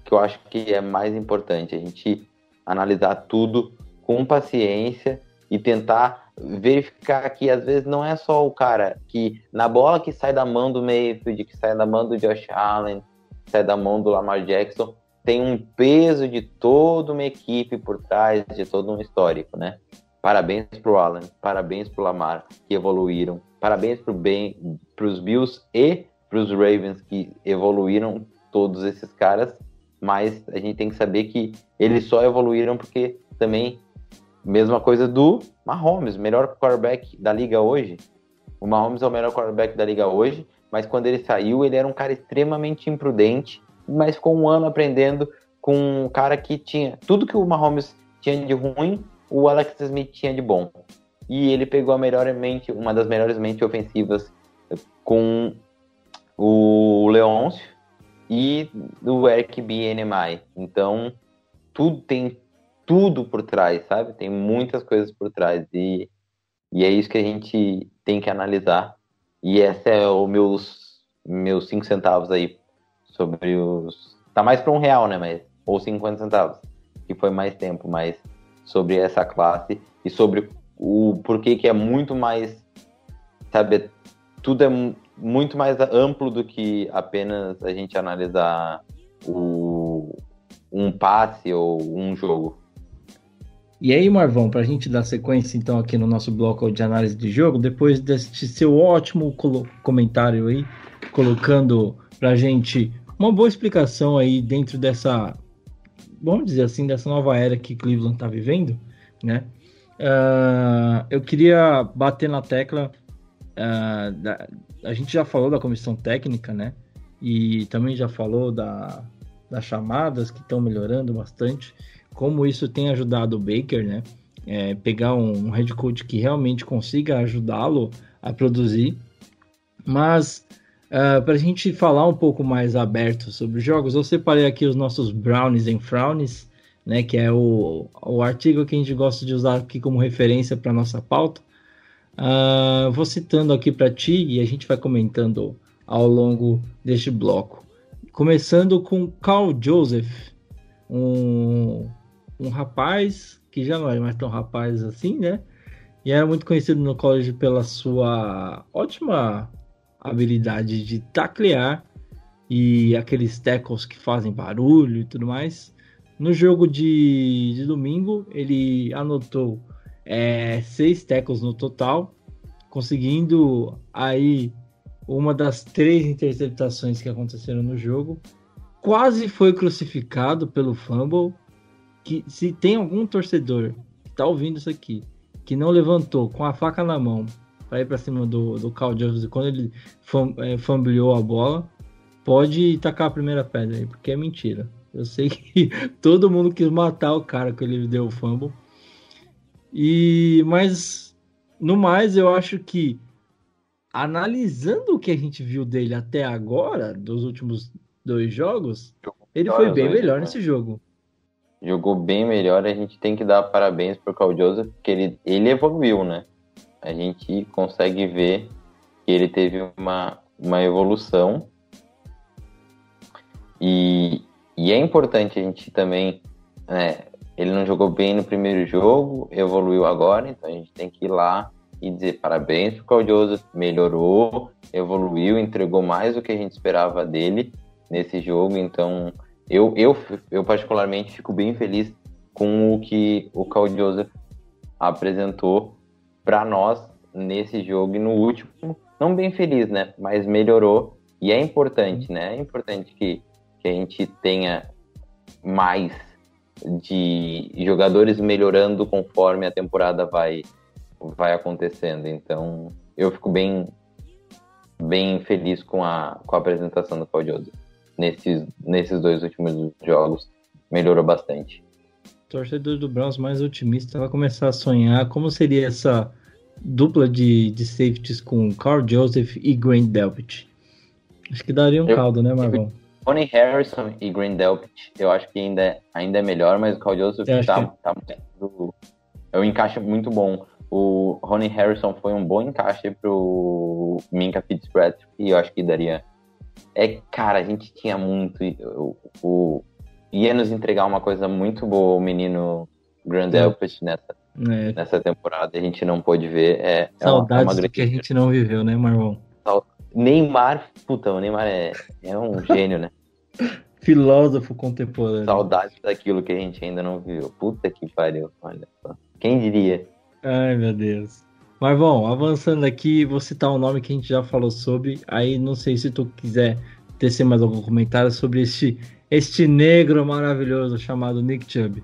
que eu acho que é mais importante, a gente analisar tudo com paciência e tentar verificar que às vezes não é só o cara que na bola que sai da mão do Mayfield, que sai da mão do Josh Allen, sai da mão do Lamar Jackson, tem um peso de toda uma equipe por trás, de todo um histórico, né? Parabéns pro Alan, parabéns pro Lamar, que evoluíram. Parabéns pro ben, pros Bills e pros Ravens, que evoluíram todos esses caras. Mas a gente tem que saber que eles só evoluíram porque também, mesma coisa do Mahomes, melhor quarterback da liga hoje. O Mahomes é o melhor quarterback da liga hoje, mas quando ele saiu, ele era um cara extremamente imprudente, mas ficou um ano aprendendo com um cara que tinha tudo que o Mahomes tinha de ruim, o Alex Smith tinha de bom. E ele pegou a melhor mente, uma das melhores mentes ofensivas com o Leôncio e o Eric BNMI. Então, tudo tem tudo por trás, sabe? Tem muitas coisas por trás e, e é isso que a gente tem que analisar. E esse é o meus meus cinco centavos aí sobre os tá mais para um real, né? Mas ou 50 centavos, que foi mais tempo, mas sobre essa classe e sobre o porquê que é muito mais, sabe, tudo é muito mais amplo do que apenas a gente analisar o, um passe ou um jogo. E aí, Marvão, para a gente dar sequência então aqui no nosso bloco de análise de jogo, depois desse seu ótimo comentário aí, colocando para a gente uma boa explicação aí dentro dessa vamos dizer assim, dessa nova era que Cleveland está vivendo, né? Uh, eu queria bater na tecla. Uh, da, a gente já falou da comissão técnica, né? E também já falou da, das chamadas que estão melhorando bastante. Como isso tem ajudado o Baker, né? É, pegar um, um head coach que realmente consiga ajudá-lo a produzir. Mas Uh, ah, para a gente falar um pouco mais aberto sobre jogos, eu separei aqui os nossos Brownies and Frownies, né, que é o, o artigo que a gente gosta de usar aqui como referência para nossa pauta. Uh, vou citando aqui para ti e a gente vai comentando ao longo deste bloco. Começando com Carl Joseph, um, um rapaz que já não é mais tão rapaz assim, né? E era muito conhecido no college pela sua ótima habilidade de taclear e aqueles tackles que fazem barulho e tudo mais. No jogo de, de domingo, ele anotou é, seis tackles no total, conseguindo aí uma das três interceptações que aconteceram no jogo. Quase foi crucificado pelo fumble. Que se tem algum torcedor que tá ouvindo isso aqui que não levantou com a faca na mão para ir para cima do, do Carl Jones quando ele fam, é, a bola, pode tacar a primeira pedra aí, porque é mentira. Eu sei que todo mundo quis matar o cara que ele deu o fumble. E mas no mais eu acho que analisando o que a gente viu dele até agora, dos últimos dois jogos, ele foi bem melhor né? nesse jogo. Jogou bem melhor, a gente tem que dar parabéns pro Carl Joseph, porque ele, ele evoluiu, né? a gente consegue ver que ele teve uma, uma evolução. E, e é importante a gente também. Né, ele não jogou bem no primeiro jogo, evoluiu agora, então a gente tem que ir lá e dizer parabéns pro Claudioso, melhorou, evoluiu, entregou mais do que a gente esperava dele nesse jogo. Então eu, eu, eu particularmente fico bem feliz com o que o Claudioso apresentou para nós nesse jogo e no último, não bem feliz, né? Mas melhorou e é importante, né? É importante que, que a gente tenha mais de jogadores melhorando conforme a temporada vai vai acontecendo. Então, eu fico bem bem feliz com a, com a apresentação do Claudioso. Nesses, nesses dois últimos jogos, melhorou bastante. torcedor do Browns mais otimista vai começar a sonhar como seria essa dupla de, de safeties com Carl Joseph e Grant Delpit. Acho que daria um eu, caldo, né, Marvão? Tony Harrison e Green Delpit, eu acho que ainda, é, ainda é melhor, mas o Carl Joseph tá, que... tá muito, é um encaixe muito bom. O Ronnie Harrison foi um bom encaixe pro Minka Fitzpatrick e eu acho que daria. É, cara, a gente tinha muito. O, o, ia nos entregar uma coisa muito boa o menino Grand Delpit nessa, é. nessa temporada a gente não pôde ver. É, Saudades é uma, é uma que a gente não viveu, né, Marlon? Neymar, puta, o Neymar é, é um gênio, né? Filósofo contemporâneo. Saudades daquilo que a gente ainda não viu. Puta que pariu, olha só. Quem diria? Ai, meu Deus. Mas bom, avançando aqui, vou citar um nome que a gente já falou sobre. Aí não sei se tu quiser tecer mais algum comentário sobre este, este negro maravilhoso chamado Nick Chubb.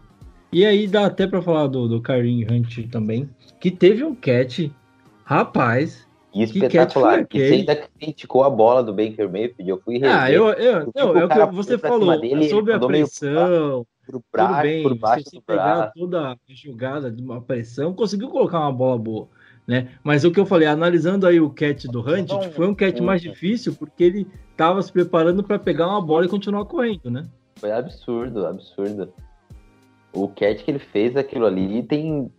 E aí dá até para falar do, do Karim Hunt também, que teve um catch, rapaz. E espetacular. Que você ainda criticou a bola do Baker Mayfield. Eu fui rever. Ah, eu, eu, não, é o que você falou dele, sobre a pressão. Pro braço, tudo bem, por baixo se você pegar braço. toda a jogada de uma pressão, conseguiu colocar uma bola boa né? Mas o que eu falei, analisando aí o catch do Hunt, tipo, foi um catch mais difícil porque ele estava se preparando para pegar uma bola e continuar correndo, né? Foi absurdo, absurdo. O catch que ele fez aquilo ali tem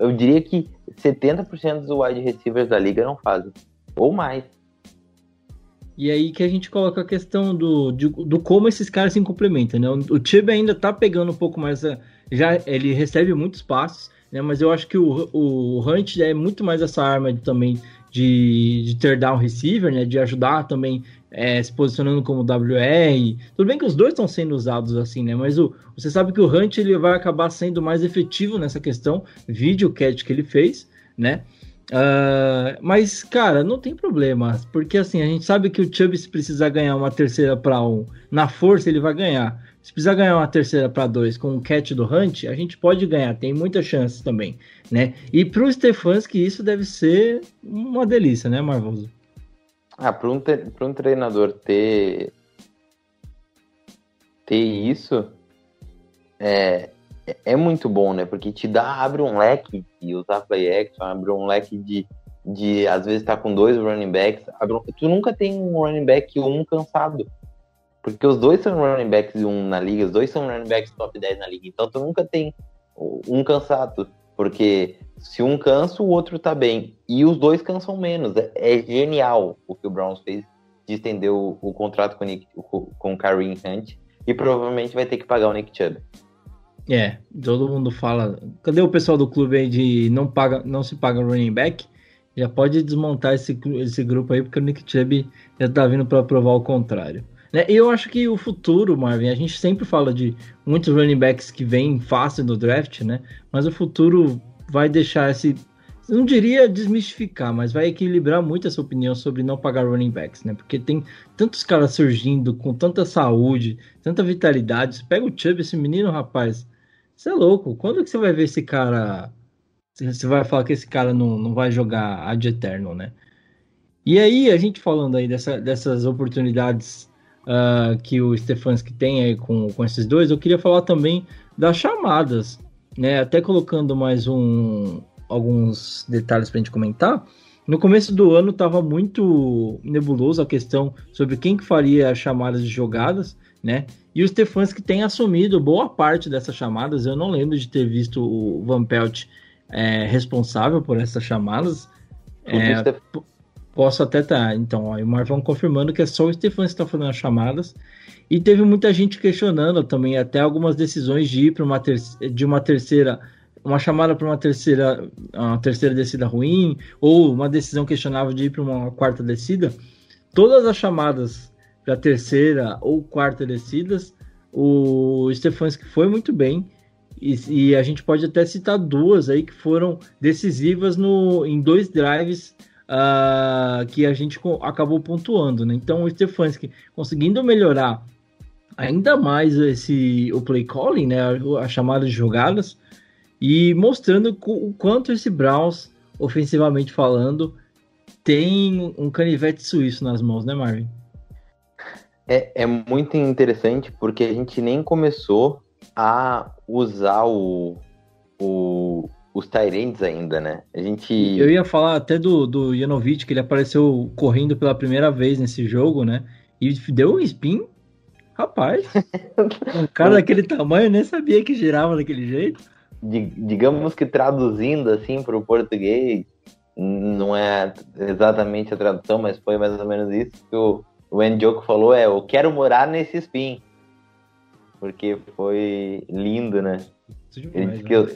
eu diria que 70% dos wide receivers da liga não fazem, ou mais. E aí que a gente coloca a questão do, de, do como esses caras se complementam, né? O Tibb ainda tá pegando um pouco mais, já ele recebe muitos passos, né? Mas eu acho que o, o Hunt é muito mais essa arma de, também de, de ter down receiver, né? De ajudar também é, se posicionando como WR. Tudo bem que os dois estão sendo usados assim, né? Mas o, você sabe que o Hunt ele vai acabar sendo mais efetivo nessa questão, vídeo catch que ele fez, né? Uh, mas, cara, não tem problema, porque assim, a gente sabe que o Chubb, se precisar ganhar uma terceira para um na força, ele vai ganhar. Se precisar ganhar uma terceira para dois com o catch do Hunt, a gente pode ganhar, tem muitas chances também, né? E para o Stefanski isso deve ser uma delícia, né, Marvoso? Ah, para um, um treinador ter ter isso é, é muito bom, né? Porque te dá, abre um leque de usar play action, abre um leque de, de às vezes tá com dois running backs. Abre um, tu nunca tem um running back um cansado. Porque os dois são running backs um na liga, os dois são running backs top 10 na liga. Então tu nunca tem um cansado. Porque se um cansa, o outro tá bem. E os dois cansam menos. É, é genial o que o Browns fez de estender o, o contrato com, o Nick, com o Kareem Hunt. E provavelmente vai ter que pagar o Nick Chubb. É, todo mundo fala. Cadê o pessoal do clube aí de não, paga, não se paga running back? Já pode desmontar esse, esse grupo aí, porque o Nick Chubb já tá vindo para provar o contrário. Né? E eu acho que o futuro, Marvin, a gente sempre fala de muitos running backs que vêm fácil no draft, né? Mas o futuro vai deixar esse. Não diria desmistificar, mas vai equilibrar muito essa opinião sobre não pagar running backs, né? Porque tem tantos caras surgindo com tanta saúde, tanta vitalidade. Você pega o Chubb, esse menino, rapaz. Você é louco. Quando que você vai ver esse cara? Você vai falar que esse cara não, não vai jogar ad eterno, né? E aí, a gente falando aí dessa, dessas oportunidades uh, que o Stefanski tem aí com, com esses dois, eu queria falar também das chamadas, né? Até colocando mais um, alguns detalhes para a gente comentar. No começo do ano estava muito nebuloso a questão sobre quem que faria as chamadas de jogadas, né? E o Stefanski tem assumido boa parte dessas chamadas. Eu não lembro de ter visto o Van Pelt é, responsável por essas chamadas. É, Posso até estar. Tá. Então, ó, o Marvão confirmando que é só o Stefan que está fazendo as chamadas. E teve muita gente questionando também até algumas decisões de ir para uma, de uma terceira. Uma chamada para uma terceira, uma terceira descida ruim, ou uma decisão questionável de ir para uma quarta descida. Todas as chamadas para terceira ou quarta descidas, o Stefanski foi muito bem. E, e, a gente pode até citar duas aí que foram decisivas no, em dois drives uh, que a gente acabou pontuando, né? Então o Stefanski conseguindo melhorar ainda mais esse o play calling, né? A, chamada de jogadas e mostrando o quanto esse Browns, ofensivamente falando, tem um canivete suíço nas mãos, né, Marvin? É, é muito interessante porque a gente nem começou a usar o, o, os Tyrants ainda, né? A gente. Eu ia falar até do, do Janovic, que ele apareceu correndo pela primeira vez nesse jogo, né? E deu um spin. Rapaz, um cara daquele tamanho nem sabia que girava daquele jeito. Digamos que traduzindo assim para o português, não é exatamente a tradução, mas foi mais ou menos isso que o, o Njoku falou: é, eu quero morar nesse spin. Porque foi lindo, né? Demais, ele disse né? que eu,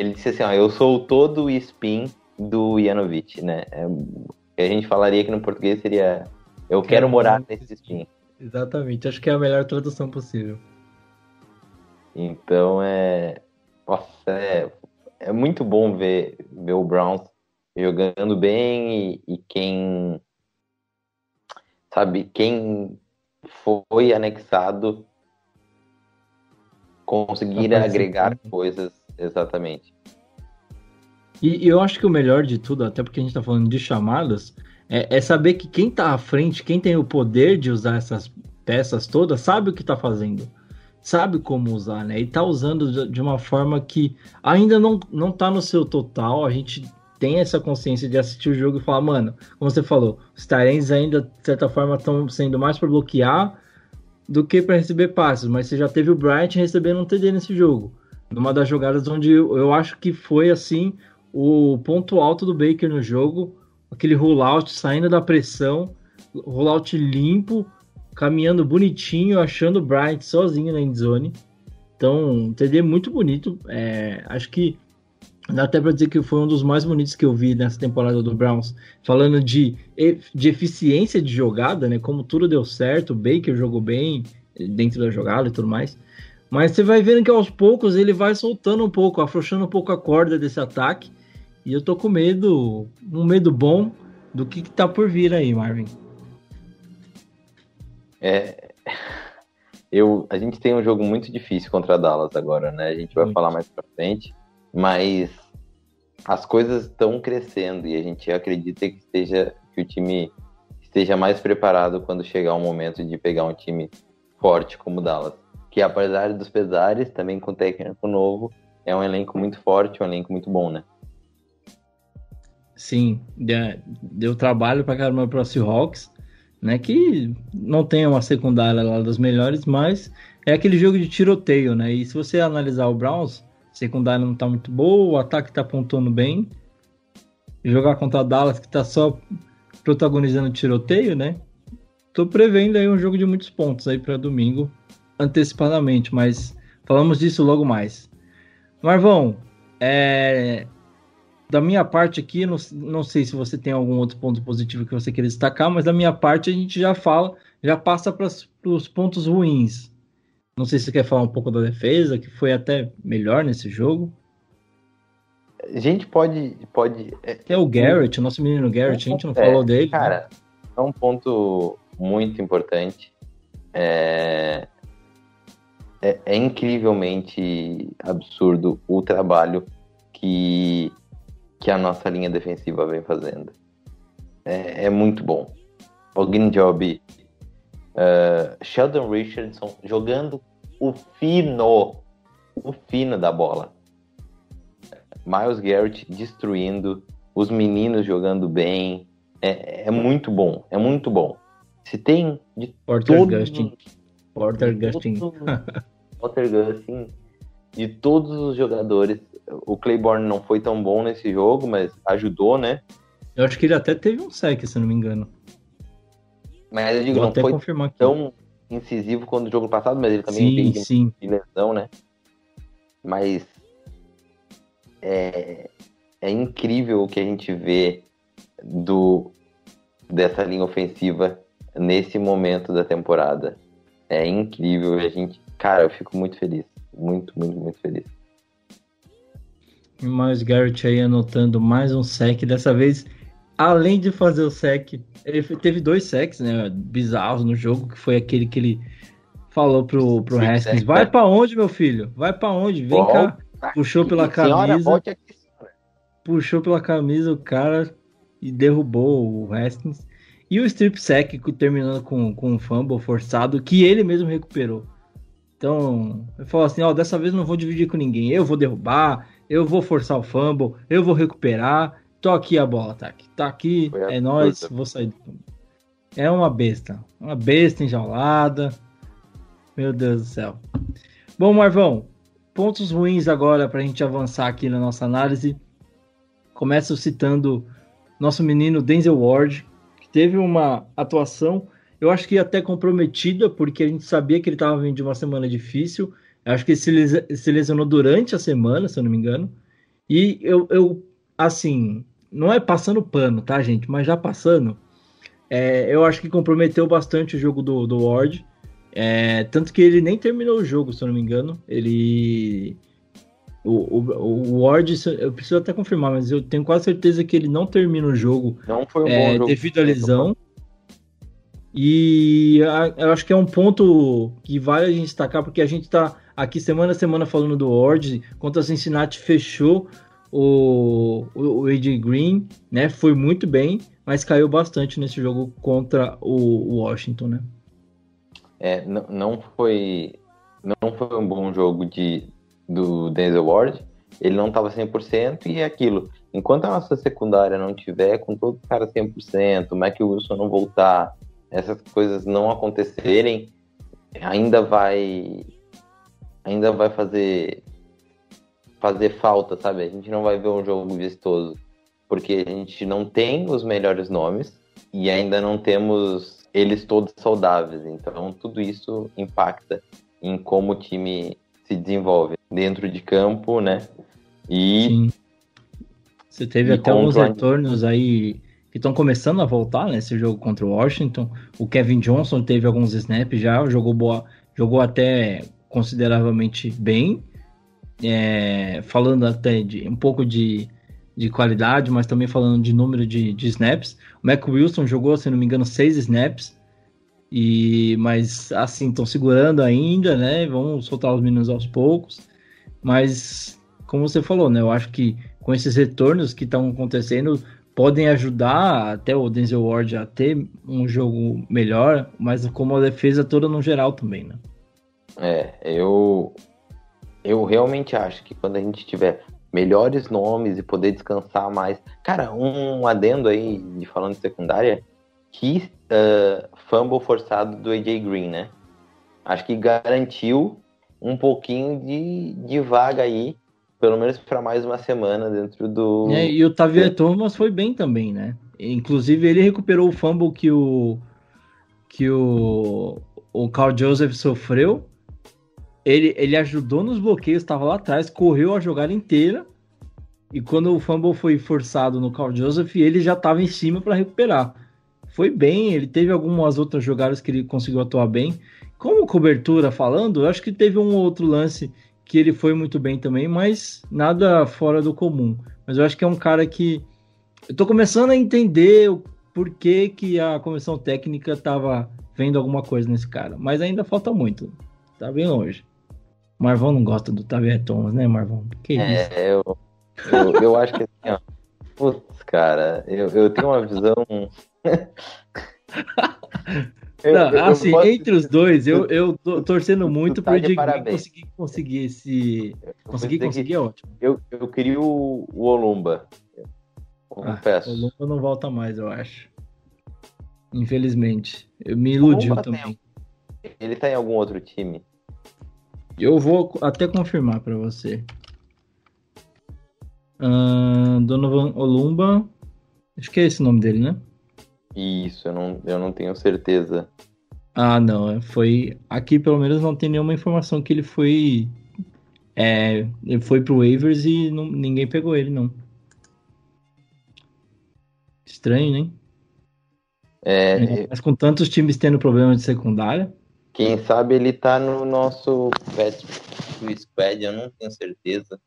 ele disse assim, ó, eu sou todo o spin do Janovic, né? É, a gente falaria que no português seria eu quero, quero morar nesse spin. Exatamente, acho que é a melhor tradução possível. Então é. Nossa, é, é muito bom ver, ver o Browns jogando bem e, e quem. Sabe, quem foi anexado conseguir agregar coisas exatamente. E, e, eu acho que o melhor de tudo, até porque a gente está falando de chamadas, é, é, saber que quem está à frente, quem tem o poder de usar essas peças todas, sabe o que está fazendo, sabe como usar, né? E está usando de uma forma que ainda não, não tá no seu total. A gente tem essa consciência de assistir o jogo e falar, mano, como você falou, os Tyrants ainda, de certa forma, estão sendo mais para bloquear do que para receber passes, mas você já teve o Bright recebendo um TD nesse jogo. Numa das jogadas onde eu, acho que foi assim o ponto alto do Baker no jogo, aquele rollout saindo da pressão, rollout limpo, caminhando bonitinho, achando o Bryant sozinho na endzone. Então, um TD muito bonito. É, acho que dá até para dizer que foi um dos mais bonitos que eu vi nessa temporada do Browns. Falando de, de eficiência de jogada, né? Como tudo deu certo, o Baker jogou bem dentro da jogada e tudo mais. Mas você vai vendo que aos poucos ele vai soltando um pouco, afrouxando um pouco a corda desse ataque. E eu tô com medo, um medo bom do que, que tá por vir aí, Marvin. É, eu, a gente tem um jogo muito difícil contra a Dallas agora, né? A gente vai muito. falar mais pra frente, mas as coisas estão crescendo e a gente acredita que, esteja, que o time esteja mais preparado quando chegar o momento de pegar um time forte como o Dallas. Que apesar dos pesares, também com técnico novo, é um elenco muito forte, um elenco muito bom, né? Sim, deu trabalho para caramba para o Seahawks, né? Que não tem uma secundária lá das melhores, mas é aquele jogo de tiroteio, né? E se você analisar o Browns, a secundária não tá muito boa, o ataque tá pontuando bem. Jogar contra a Dallas, que tá só protagonizando tiroteio, né? Tô prevendo aí um jogo de muitos pontos aí para domingo, antecipadamente, mas falamos disso logo mais. Marvão, é, da minha parte aqui, não, não sei se você tem algum outro ponto positivo que você queira destacar, mas da minha parte a gente já fala, já passa para os pontos ruins. Não sei se você quer falar um pouco da defesa, que foi até melhor nesse jogo. A gente pode. pode é o Garrett, o nosso menino Garrett, a gente não é, falou dele. Né? Cara, né? é um ponto muito importante. É, é, é incrivelmente absurdo o trabalho que que a nossa linha defensiva vem fazendo. É, é muito bom. Ogin Job, uh, Sheldon Richardson jogando o fino, o fino da bola. Miles Garrett destruindo, os meninos jogando bem. É, é muito bom, é muito bom. Se tem de Porter todo... Gustin. Porter Gustin. Porter Gustin. De todos os jogadores o Claiborne não foi tão bom nesse jogo, mas ajudou, né? Eu acho que ele até teve um sec, se não me engano. Mas eu digo, Vou não foi tão incisivo quanto o jogo passado, mas ele também sim, sim. de lesão, né? Mas é, é incrível o que a gente vê do dessa linha ofensiva nesse momento da temporada. É incrível a gente, cara, eu fico muito feliz, muito, muito, muito feliz. E Miles Garrett aí anotando mais um sec. Dessa vez, além de fazer o sec, ele teve dois secs, né? Bizarros no jogo, que foi aquele que ele falou pro, pro Sim, Haskins: Vai para onde, meu filho? Vai para onde? Vem Volta cá. Puxou pela camisa. Aqui, puxou pela camisa o cara e derrubou o Haskins. E o strip sack terminando com, com um fumble forçado que ele mesmo recuperou. Então, ele falou assim: Ó, dessa vez não vou dividir com ninguém. Eu vou derrubar, eu vou forçar o fumble, eu vou recuperar, tô aqui a bola, tá aqui, tá aqui, é nós, vou sair do. É uma besta, uma besta enjaulada. Meu Deus do céu. Bom, Marvão, pontos ruins agora para a gente avançar aqui na nossa análise. Começo citando nosso menino Denzel Ward, que teve uma atuação, eu acho que até comprometida, porque a gente sabia que ele estava vindo de uma semana difícil Acho que ele se lesionou durante a semana, se eu não me engano. E eu, eu assim, não é passando pano, tá, gente? Mas já passando. É, eu acho que comprometeu bastante o jogo do, do Ward. É, tanto que ele nem terminou o jogo, se eu não me engano. Ele. O, o, o Ward, eu preciso até confirmar, mas eu tenho quase certeza que ele não termina o jogo, Não foi um bom é, jogo. devido à lesão. E a- eu acho que é um ponto que vale a gente destacar, porque a gente tá aqui semana a semana falando do Ward, contra a Cincinnati fechou o, o, AJ Green, né? Foi muito bem, mas caiu bastante nesse jogo contra o, o Washington, né? É, não, não foi não foi um bom jogo de do Denzel Ward. Ele não estava 100% e é aquilo. Enquanto a nossa secundária não tiver com todo o cara 100%, o Mac Wilson não voltar, essas coisas não acontecerem, ainda vai ainda vai fazer fazer falta, sabe? A gente não vai ver um jogo vistoso, porque a gente não tem os melhores nomes e ainda não temos eles todos saudáveis. Então, tudo isso impacta em como o time se desenvolve dentro de campo, né? E Sim. Você teve E até alguns retornos aí que estão começando a voltar nesse jogo contra o Washington. O Kevin Johnson teve alguns snaps já, jogou boa, jogou até consideravelmente bem. É, falando até de um pouco de, de qualidade, mas também falando de número de, de snaps. O Mac Wilson jogou, se não me engano, seis snaps. E, mas assim, estão segurando ainda, né? Vão soltar os meninos aos poucos. Mas, como você falou, né? Eu acho que com esses retornos que estão acontecendo, podem ajudar até o Denzel Ward a ter um jogo melhor, mas como a defesa toda no geral também, né? É, eu eu realmente acho que quando a gente tiver melhores nomes e poder descansar mais. Cara, um adendo aí de falando de secundária, que ah, fumble forçado do AJ Green, né? Acho que garantiu um pouquinho de, de vaga aí, pelo menos para mais uma semana dentro do. É, e o Tavier Thomas foi bem também, né? Inclusive ele recuperou o fumble que o que o, o Carl Joseph sofreu. Ele, ele ajudou nos bloqueios, estava lá atrás, correu a jogada inteira. E quando o fumble foi forçado no Carl Joseph, ele já estava em cima para recuperar. Foi bem, ele teve algumas outras jogadas que ele conseguiu atuar bem. Como cobertura falando, eu acho que teve um outro lance que ele foi muito bem também, mas nada fora do comum. Mas eu acho que é um cara que. Eu tô começando a entender o porquê que a comissão técnica tava vendo alguma coisa nesse cara. Mas ainda falta muito. Tá bem longe. Marvão não gosta do Tavier Thomas, né, Marvão? Que isso? É, eu, eu, eu acho que assim, ó. Putz, cara, eu, eu tenho uma visão. Eu- Não, eu- eu assim, gosto- entre os dois, eu, eu tô torcendo muito tá pro Edgar parabéns. conseguir conseguir esse. eu Conseguir conseguir é ótimo. Eu, eu queria o, o Olumba. Confesso. Ah, o Lumba não volta mais, eu acho. Infelizmente. Eu me iludiu Lumba tem também. Ele tá em algum outro time? Eu vou até confirmar pra você. Ahn, Donovan Olumba. Acho que é esse o nome dele, né? Isso, eu não, eu não tenho certeza. Ah, não. é, Foi. Aqui pelo menos não tem nenhuma informação que ele foi. É, ele foi pro waivers e não- ninguém pegou ele, não. Estranho, né? É, Mas com tantos times tendo problema de secundária. quem sabe ele tá no nosso Pet Squad, eu não tenho certeza.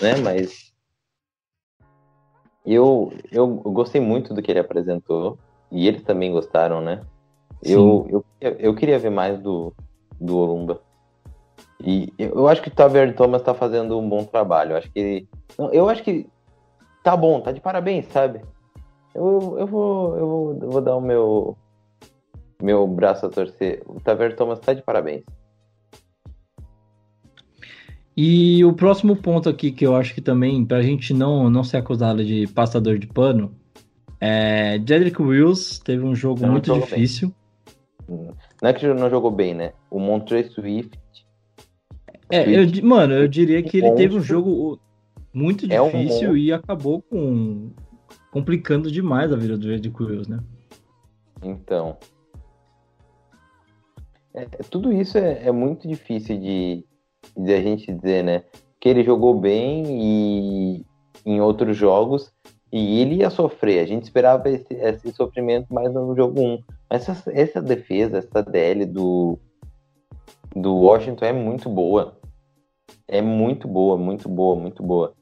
Né, mas. Eu, eu gostei muito do que ele apresentou. E eles também gostaram, né? Eu, eu, eu queria ver mais do, do Olumba. E eu acho que o Taver Thomas tá fazendo um bom trabalho. Eu acho que ele. não, Eu acho que tá bom, tá de parabéns, sabe? Eu, eu, vou, eu, vou, eu vou dar o meu, meu braço a torcer. O Taver Thomas tá de parabéns. E o próximo ponto aqui que eu acho que também, pra gente não, não ser acusado de passador de pano, é Jedrick Wills teve um jogo Não muito jogou bem. difícil. Não é que não jogou bem, né? O Montreux Swift É, eu, di- mano, eu diria que ele teve um jogo muito É um difícil e acabou com complicando demais a vida do Jedrick Wills, né? Então. É, tudo isso é, é muito difícil de, de a gente dizer, né? Que ele jogou bem e em outros jogos E ele ia sofrer. A gente esperava esse, esse sofrimento mais no jogo 1. Mas essa, essa defesa, essa DL do, do Washington é muito boa. É muito boa, muito boa, muito boa.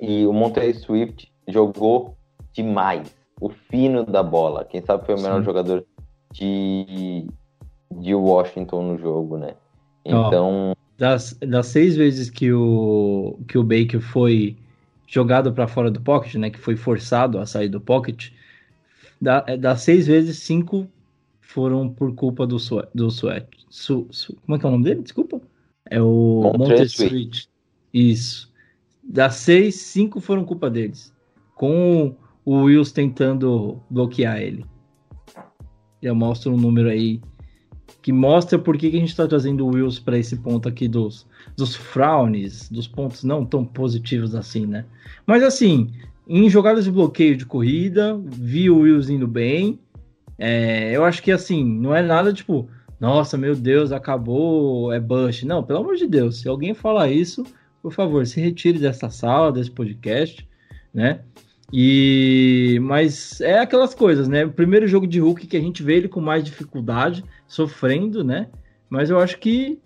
E o Monterey Swift jogou demais. O fino da bola. Quem sabe foi o melhor Sim. jogador de, de Washington no jogo, né? Então, Das, das seis vezes que o, que o Baker foi jogado para fora do pocket, né? Que foi forçado a sair do pocket, da, é, das seis vezes, cinco foram por culpa do Sweat. Do Sweat Su, Su- como é que é o nome dele? Desculpa. É o. Sweat. Isso. Das seis, cinco foram culpa deles. Com o Wills tentando bloquear ele. Já mostra um número aí que mostra por que, que a gente está trazendo o Wills para esse ponto aqui dos, dos frowns, dos pontos não tão positivos assim, né? Mas assim, em jogadas de bloqueio de corrida, vi o Wills indo bem. É, eu acho que assim, não é nada tipo, nossa, meu Deus, acabou, é Bush. Não, pelo amor de Deus, se alguém falar isso, por favor, se retire dessa sala, desse podcast, né? E mas é aquelas coisas, né? O primeiro jogo de Hulk que a gente vê ele com mais dificuldade, sofrendo, né? Mas eu acho que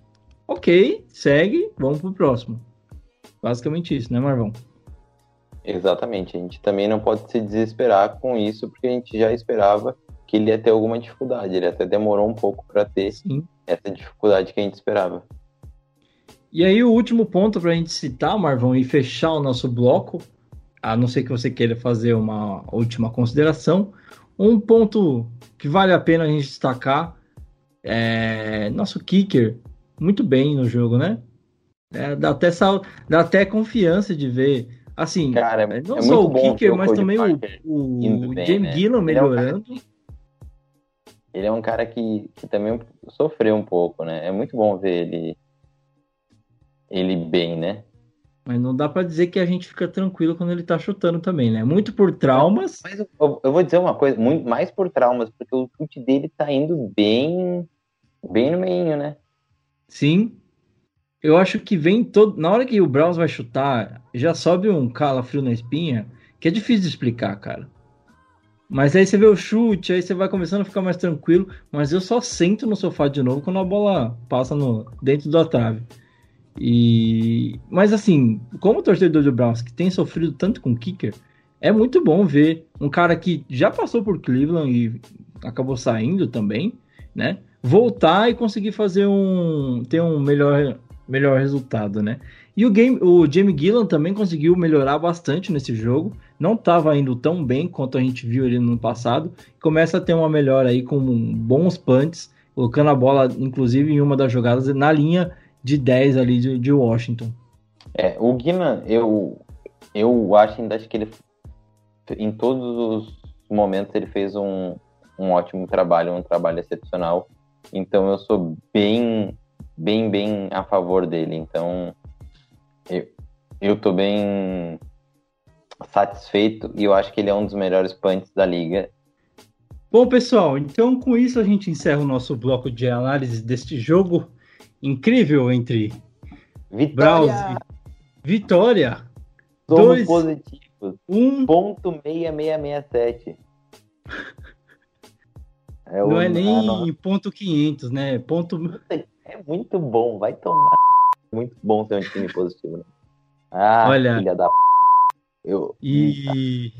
ok, segue, vamos pro próximo. Basicamente isso, né, Marvão? exatamente. A gente também não pode se desesperar com isso, porque a gente já esperava que ele ia ter alguma dificuldade. Ele até demorou um pouco para ter Sim. essa dificuldade que a gente esperava. E aí o último ponto para a gente citar, Marvão, e fechar o nosso bloco, a não ser que você queira fazer uma última consideração, um ponto que vale a pena a gente destacar é nosso kicker muito bem no jogo, né? É, dá, até sal, dá até confiança de ver, assim, Cara, é, não é só o kicker, o mas também o, o bem, James né? Gillan Ele é um melhorando. que- Ele é um cara que, que também sofreu um pouco, né? É muito bom ver ele ele bem, né? Mas não dá pra dizer que a gente fica tranquilo quando ele tá chutando também, né? Muito por traumas. Mas eu, eu- eu vou dizer uma coisa, muito mais por traumas, porque o chute dele tá indo bem bem no meio, né? Sim. Eu acho que vem todo. Na hora que o Browns vai chutar, já sobe um calafrio na espinha, que é difícil de explicar, cara. Mas aí você vê o chute, aí você vai começando a ficar mais tranquilo. Mas eu só sento no sofá de novo quando a bola passa no, dentro da trave. E mas assim, como torcedor do Browns que tem sofrido tanto com kicker, é muito bom ver um cara que já passou por Cleveland e acabou saindo também, né? Voltar e conseguir fazer um ter um melhor melhor resultado, né? E o game, o Jamie Gillan também conseguiu melhorar bastante nesse jogo. Não estava indo tão bem quanto a gente viu ele no passado. Começa a ter uma melhora aí com bons punts, colocando a bola, inclusive, em uma das jogadas na linha de 10 ali de, de Washington. É, o Guinan, eu eu acho ainda acho que ele em todos os momentos ele fez um, um ótimo trabalho, um trabalho excepcional. Então eu sou bem bem bem a favor dele. Então eu, eu tô bem satisfeito e eu acho que ele é um dos melhores punts da liga. Bom, pessoal, então com isso a gente encerra o nosso bloco de análise deste jogo incrível entre Vitória! e Vitória. Somos dois- positivos. Um Ponto 6667. É não é ah, nem não. ponto 500, né? Ponto É muito bom, vai tomar. Muito bom ser um time positivo. Né? Ah, Olha. filha da. p***. Eu. E,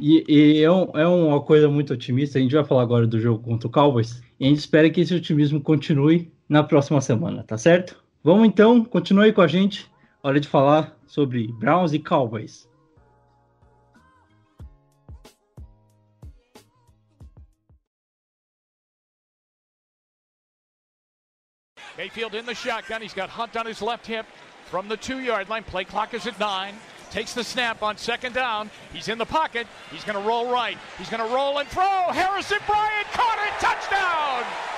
e, e é, um- é uma coisa muito otimista. A gente vai falar agora do jogo contra o Cowboys. E a gente espera que esse otimismo continue na próxima semana, tá certo? Vamos então, continue com a gente. Hora de falar sobre Browns e Cowboys. Mayfield in the shotgun. He's got Hunt on his left hip from the two yard line. Play clock is at nine. Takes the snap on second down. He's in the pocket. He's going to roll right. He's going to roll and throw. Harrison Bryant caught it. Touchdown.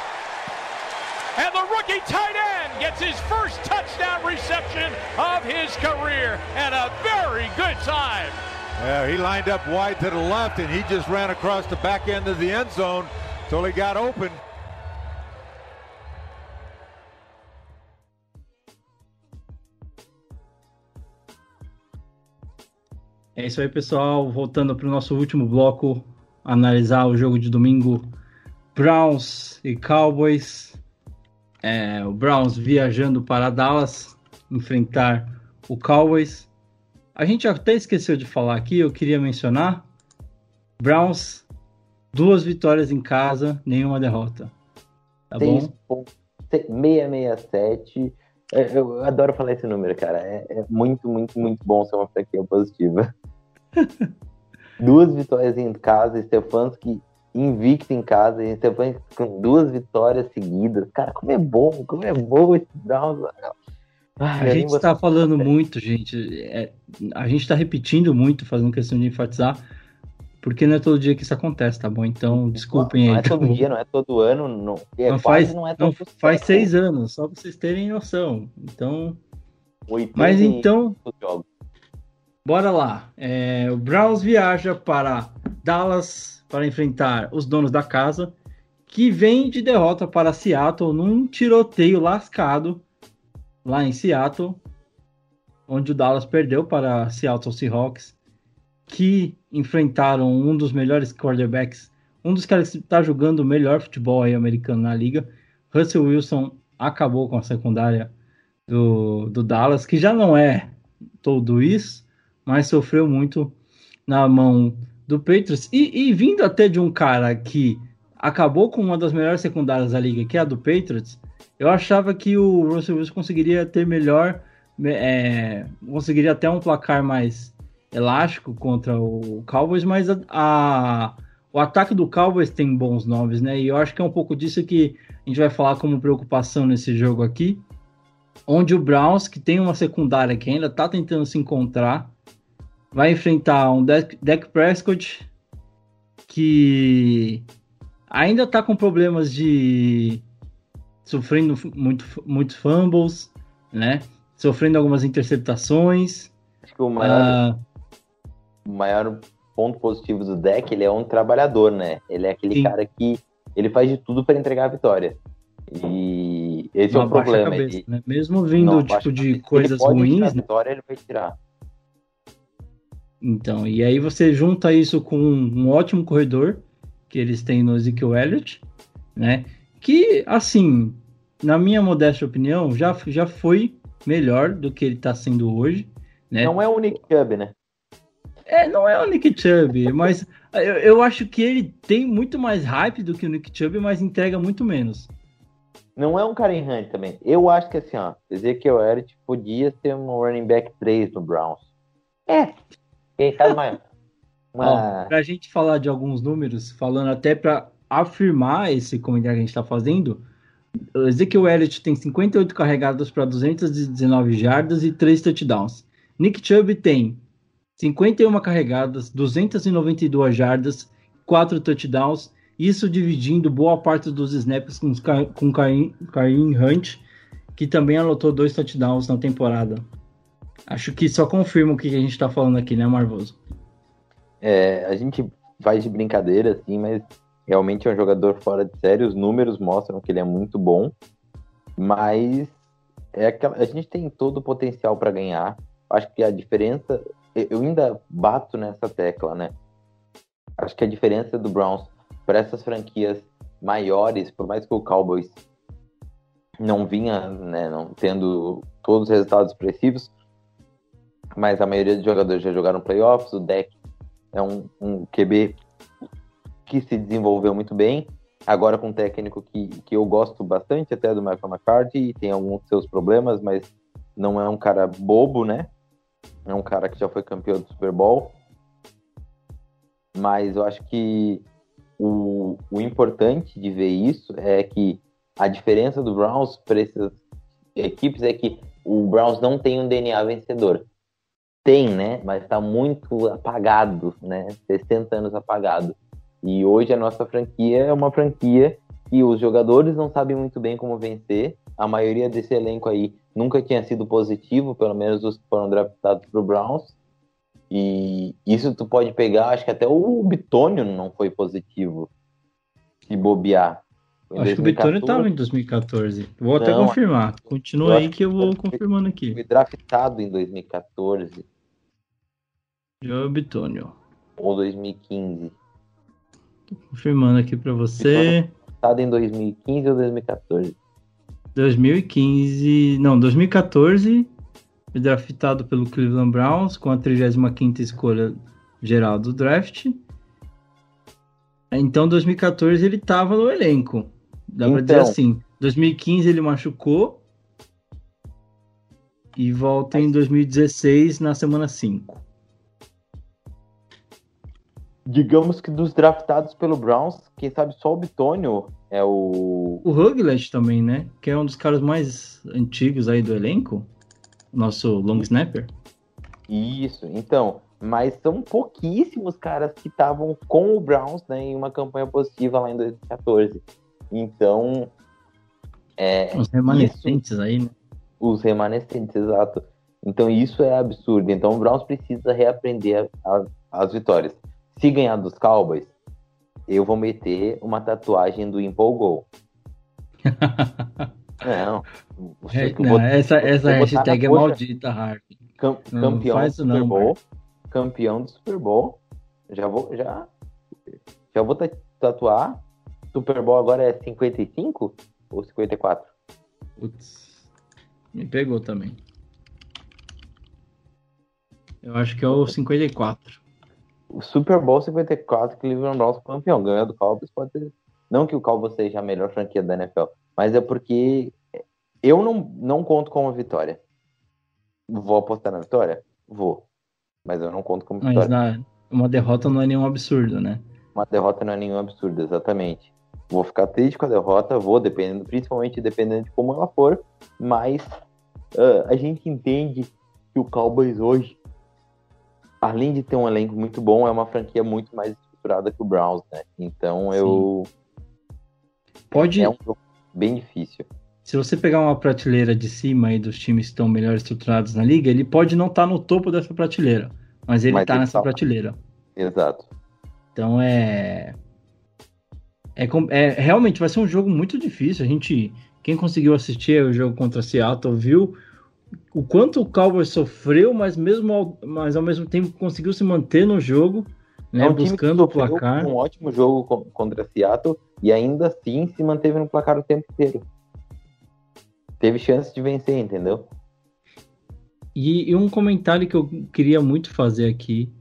And the rookie tight end gets his first touchdown reception of his career. And a very good time. Yeah, he lined up wide to the left, and he just ran across the back end of the end zone until he got open. É isso aí, pessoal. Voltando para o nosso último bloco, analisar o jogo de domingo. Browns e Cowboys. É, o Browns viajando para Dallas enfrentar o Cowboys. A gente até esqueceu de falar aqui, eu queria mencionar. Browns, duas vitórias em casa, nenhuma derrota. Tá bom? 667. É, Eu adoro falar esse número, cara. É, é muito, muito, muito bom ser uma franquia positiva. duas vitórias em casa, Stefanski invicto em casa, e Stefanski com duas vitórias seguidas. Cara, como é bom, como é bom esse Browns. Ah, A gente está falando muito, gente. é, a gente está repetindo muito, fazendo questão de enfatizar, porque não é todo dia que isso acontece, tá bom? Então, desculpem Não aí. é todo tá bom? dia, não é todo ano. Não, é Não faz, não é não, todo faz século. seis anos, só pra vocês terem noção. Então, 80 mas então, jogos. Bora lá. É, o Browns viaja para Dallas para enfrentar os donos da casa, que vem de derrota para Seattle num tiroteio lascado lá em Seattle, onde o Dallas perdeu para Seattle Seahawks, que enfrentaram um dos melhores quarterbacks, um dos caras que está jogando o melhor futebol americano na liga. Russell Wilson acabou com a secundária do, do Dallas, que já não é tudo isso, mas sofreu muito na mão do Patriots. E, e vindo até de um cara que acabou com uma das melhores secundárias da liga, que é a do Patriots, eu achava que o Russell Wilson conseguiria ter melhor, é, conseguiria até um placar mais elástico contra o Cowboys, mas a, a- o ataque do Cowboys tem bons nomes, né? E eu acho que é um pouco disso que a gente vai falar como preocupação nesse jogo aqui, onde o Browns, que tem uma secundária que ainda tá tentando se encontrar, vai enfrentar um Dak, Dak Prescott que ainda tá com problemas de sofrendo muito, muitos fumbles, né? Sofrendo algumas interceptações. Acho que o maior, Ah, o maior ponto positivo do deck, ele é um trabalhador, né? Ele é aquele Sim. cara que ele faz de tudo para entregar a vitória. E esse não é o abaixa a problema. cabeça, ele, né? Mesmo vindo não tipo de cabeça. coisas ruins, né? vitória, ele vai tirar. Então, e aí você junta isso com um ótimo corredor que eles têm no Ezekiel Elliott, né? Que, assim, na minha modesta opinião, já, já foi melhor do que ele tá sendo hoje, né? Não é o Nick Chubb, né? É, não é o Nick Chubb, mas eu, eu acho que ele tem muito mais hype do que o Nick Chubb, mas entrega muito menos. Não é um Karen Hunt também. Eu acho que assim, ó, Ezekiel Elliott podia ser um running back 3 no Browns. É. Quem sabe Uma... pra gente falar de alguns números, falando até pra afirmar esse comentário que a gente tá fazendo, Ezekiel Elliott tem 58 carregadas para 219 jardas e 3 touchdowns. Nick Chubb tem 51 carregadas, 292 jardas, 4 touchdowns, isso dividindo boa parte dos snaps com, com Kareem Hunt, que também anotou dois touchdowns na temporada. Acho que só confirma o que a gente tá falando aqui, né, Marvoso? É, a gente faz de brincadeira, assim, mas realmente é um jogador fora de série. Os números mostram que ele é muito bom, mas é aquela, a gente tem todo o potencial para ganhar. Acho que a diferença, eu ainda bato nessa tecla, né? Acho que a diferença do Browns para essas franquias maiores, por mais que o Cowboys não vinha, né, não tendo todos os resultados expressivos, mas a maioria dos jogadores já jogaram playoffs, o deck é um, um QB que se desenvolveu muito bem, agora com um técnico que, que eu gosto bastante até do Michael McCarthy, tem alguns seus problemas, mas não é um cara bobo, né? É um cara que já foi campeão do Super Bowl. Mas eu acho que o, o importante de ver isso é que a diferença do Browns para essas equipes é que o Browns não tem um DNA vencedor. Tem, né? Mas está muito apagado, né? 60 anos apagado. E hoje a nossa franquia é uma franquia que os jogadores não sabem muito bem como vencer. A maioria desse elenco aí nunca tinha sido positivo, pelo menos os que foram draftados para o Browns. E isso tu pode pegar, acho que até o Bitônio não foi positivo. Se bobear. Em Acho que o Bitônio 2014, estava em 2014. Vou até Não, confirmar. Continua aí que eu vou confirmando aqui. Foi draftado em 2014. Joe Bitonio. Ou 2015? Confirmando aqui pra você. Estado em 2015 ou 2014? 2015. Não, 2014. Foi draftado pelo Cleveland Browns com a 35 escolha geral do draft. Então, 2014 ele tava no elenco. Dá pra dizer Então. assim. 2015 ele machucou. E volta em 2016 na semana 5. Digamos que dos draftados pelo Browns, quem sabe só o Bitônio é o. O Huglet também, né? Que é um dos caras mais antigos aí do elenco. Nosso long snapper. Isso, então. Mas são pouquíssimos caras que estavam com o Browns né, em uma campanha positiva lá em 2014. Então. É, Os remanescentes aí, né? os remanescentes, exato. Então isso é absurdo. Então o Browns precisa reaprender a- a- as vitórias. Se ganhar dos Cowboys, eu vou meter uma tatuagem do Empolgou. Não. É, não, vou- essa essa hashtag é maldita, Harvey. Cam- Não, campeão faz do isso não, Super Bowl. Campeão do Super Bowl. Já vou, já. Já vou ta- tatuar. Super Bowl agora é 55 ou 54? Putz, me pegou também. Eu acho que é o 54. O Super Bowl 54, Cleveland Browns campeão. Ganhou do Cowboys, pode ser. Não que o Cowboys seja a melhor franquia da NFL, mas é porque eu não, não conto com uma vitória. Vou apostar na vitória? Vou. Mas eu não conto com Mas vitória. na, uma derrota não é nenhum absurdo, né? Uma derrota não é nenhum absurdo, exatamente. Vou ficar triste com a derrota, vou, dependendo, principalmente dependendo de como ela for, mas ah, a gente entende que o Cowboys hoje, além de ter um elenco muito bom, é uma franquia muito mais estruturada que o Browns, né? Então eu. Pode, É um jogo bem difícil. se você pegar uma prateleira de cima aí dos times que estão melhor estruturados na liga, ele pode não estar no topo dessa prateleira, mas ele está nessa tá. prateleira. Exato. Então é... é. é- Realmente vai ser um jogo muito difícil. A gente. Quem conseguiu assistir o jogo contra Seattle viu o quanto o Cowboys sofreu, mas mesmo ao, mas ao mesmo tempo conseguiu se manter no jogo, né? é um buscando o placar. Um ótimo jogo co- contra Seattle e ainda assim se manteve no placar o tempo inteiro. Teve chance de vencer, entendeu? E, e um comentário que eu queria muito fazer aqui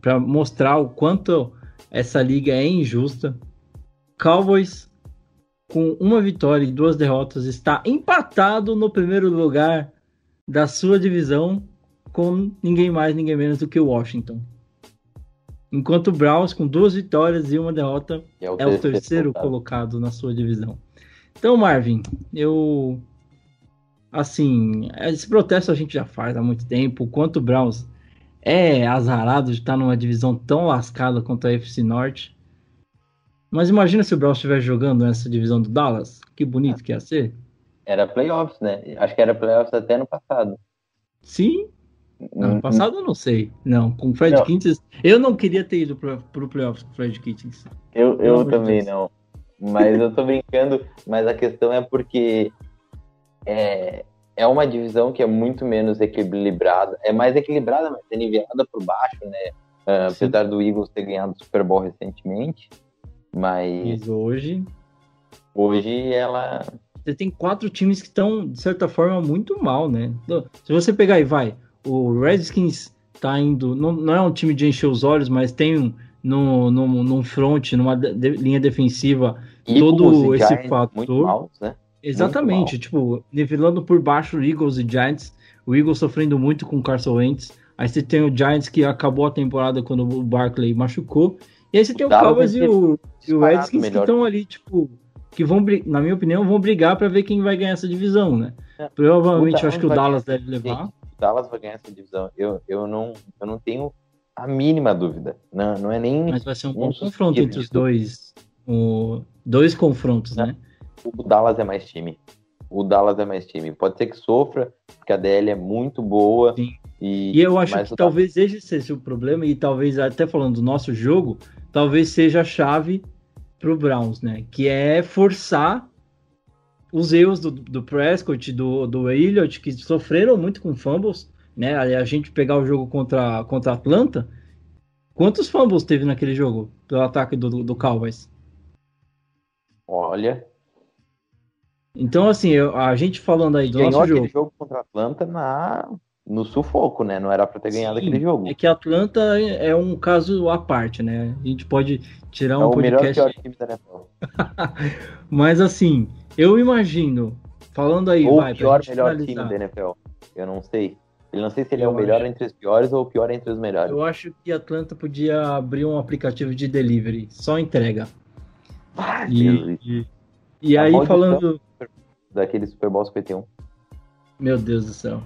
para mostrar o quanto essa liga é injusta. Cowboys com uma vitória e duas derrotas está empatado no primeiro lugar da sua divisão com ninguém mais, ninguém menos do que o Washington. Enquanto o Browns com duas vitórias e uma derrota é o é o terceiro colocado. colocado na sua divisão. Então, Marvin, eu. Assim, esse protesto a gente já faz há muito tempo. O quanto o Browns é azarado de estar numa divisão tão lascada quanto a FC Norte. Mas imagina se o Browns estiver jogando nessa divisão do Dallas. Que bonito que ia ser. Era playoffs, né? Acho que era playoffs até no passado. Sim, ano Hum, passado eu não sei. Não, com o Fred Não. Kittens. Eu não queria ter ido pro, pro playoffs com o Fred Kittens. Eu, eu também não. Mas eu tô brincando. Mas a questão é porque é, é uma divisão que é muito menos equilibrada. É mais equilibrada, mas é nivelada por baixo, né? Sim. apesar do Eagles ter ganhado o Super Bowl recentemente. Mas Mas hoje hoje ela. você tem quatro times que estão, de certa forma, muito mal, né? Se você pegar e vai, o Redskins tá indo. Não, não é um time de encher os olhos, mas tem um, no, no, num front, numa de- linha defensiva, todo e esse Giants fator. Maus, né? Exatamente, tipo, nivelando por baixo Eagles e Giants. O Eagles sofrendo muito com o Carson Wentz. Aí você tem o Giants que acabou a temporada quando o Barkley machucou. E aí você tem o Cowboys e o, e o Redskins que melhor. estão ali, tipo, que vão, na minha opinião, vão brigar pra ver quem vai ganhar essa divisão, né? É. Provavelmente eu acho que o Dallas vai deve levar. O Dallas vai ganhar essa divisão. Eu, eu, não, eu não tenho a mínima dúvida. Não, não é nem. Mas vai ser um um bom confronto entre os dois. O, dois confrontos, né? O Dallas é mais time. O Dallas é mais time. Pode ser que sofra, porque a DL é muito boa. Sim. E, E eu acho que talvez esse seja o problema, e talvez, até falando do nosso jogo, talvez seja a chave pro Browns, né? Que é forçar os erros do, do Prescott, do, do Elliott, que sofreram muito com fumbles. né? A gente pegar o jogo contra, contra Atlanta, quantos fumbles teve naquele jogo pelo ataque do, do Cowboys? Olha, Então, assim, eu- a gente falando aí do ganhou nosso jogo. jogo contra a Atlanta na, no sufoco, né? Não era pra ter ganhado Sim, aquele jogo. É que Atlanta é um caso à parte, né? A gente pode tirar É um o melhor podcast. pior time da NFL. Mas assim, eu imagino, falando aí, Ou vai, o pior, melhor finalizar, time da NFL. Eu não sei. Eu não sei se ele é Eu o melhor acho. entre os piores ou o pior entre os melhores. Eu acho que Atlanta podia abrir um aplicativo de delivery, só entrega. Ah, E, e, e aí falando, Daquele Super Bowl 51. meu Deus do céu.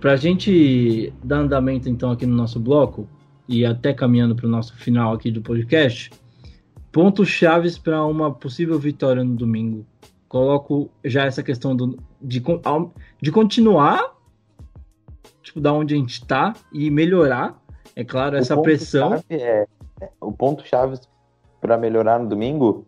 Pra gente dar andamento então aqui no nosso bloco e até caminhando para o nosso final aqui do podcast, pontos chaves para uma possível vitória no domingo. Coloco já essa questão do, de, de continuar, tipo, da onde a gente tá e melhorar, é claro, essa ponto pressão. É, é- o ponto chave para melhorar no domingo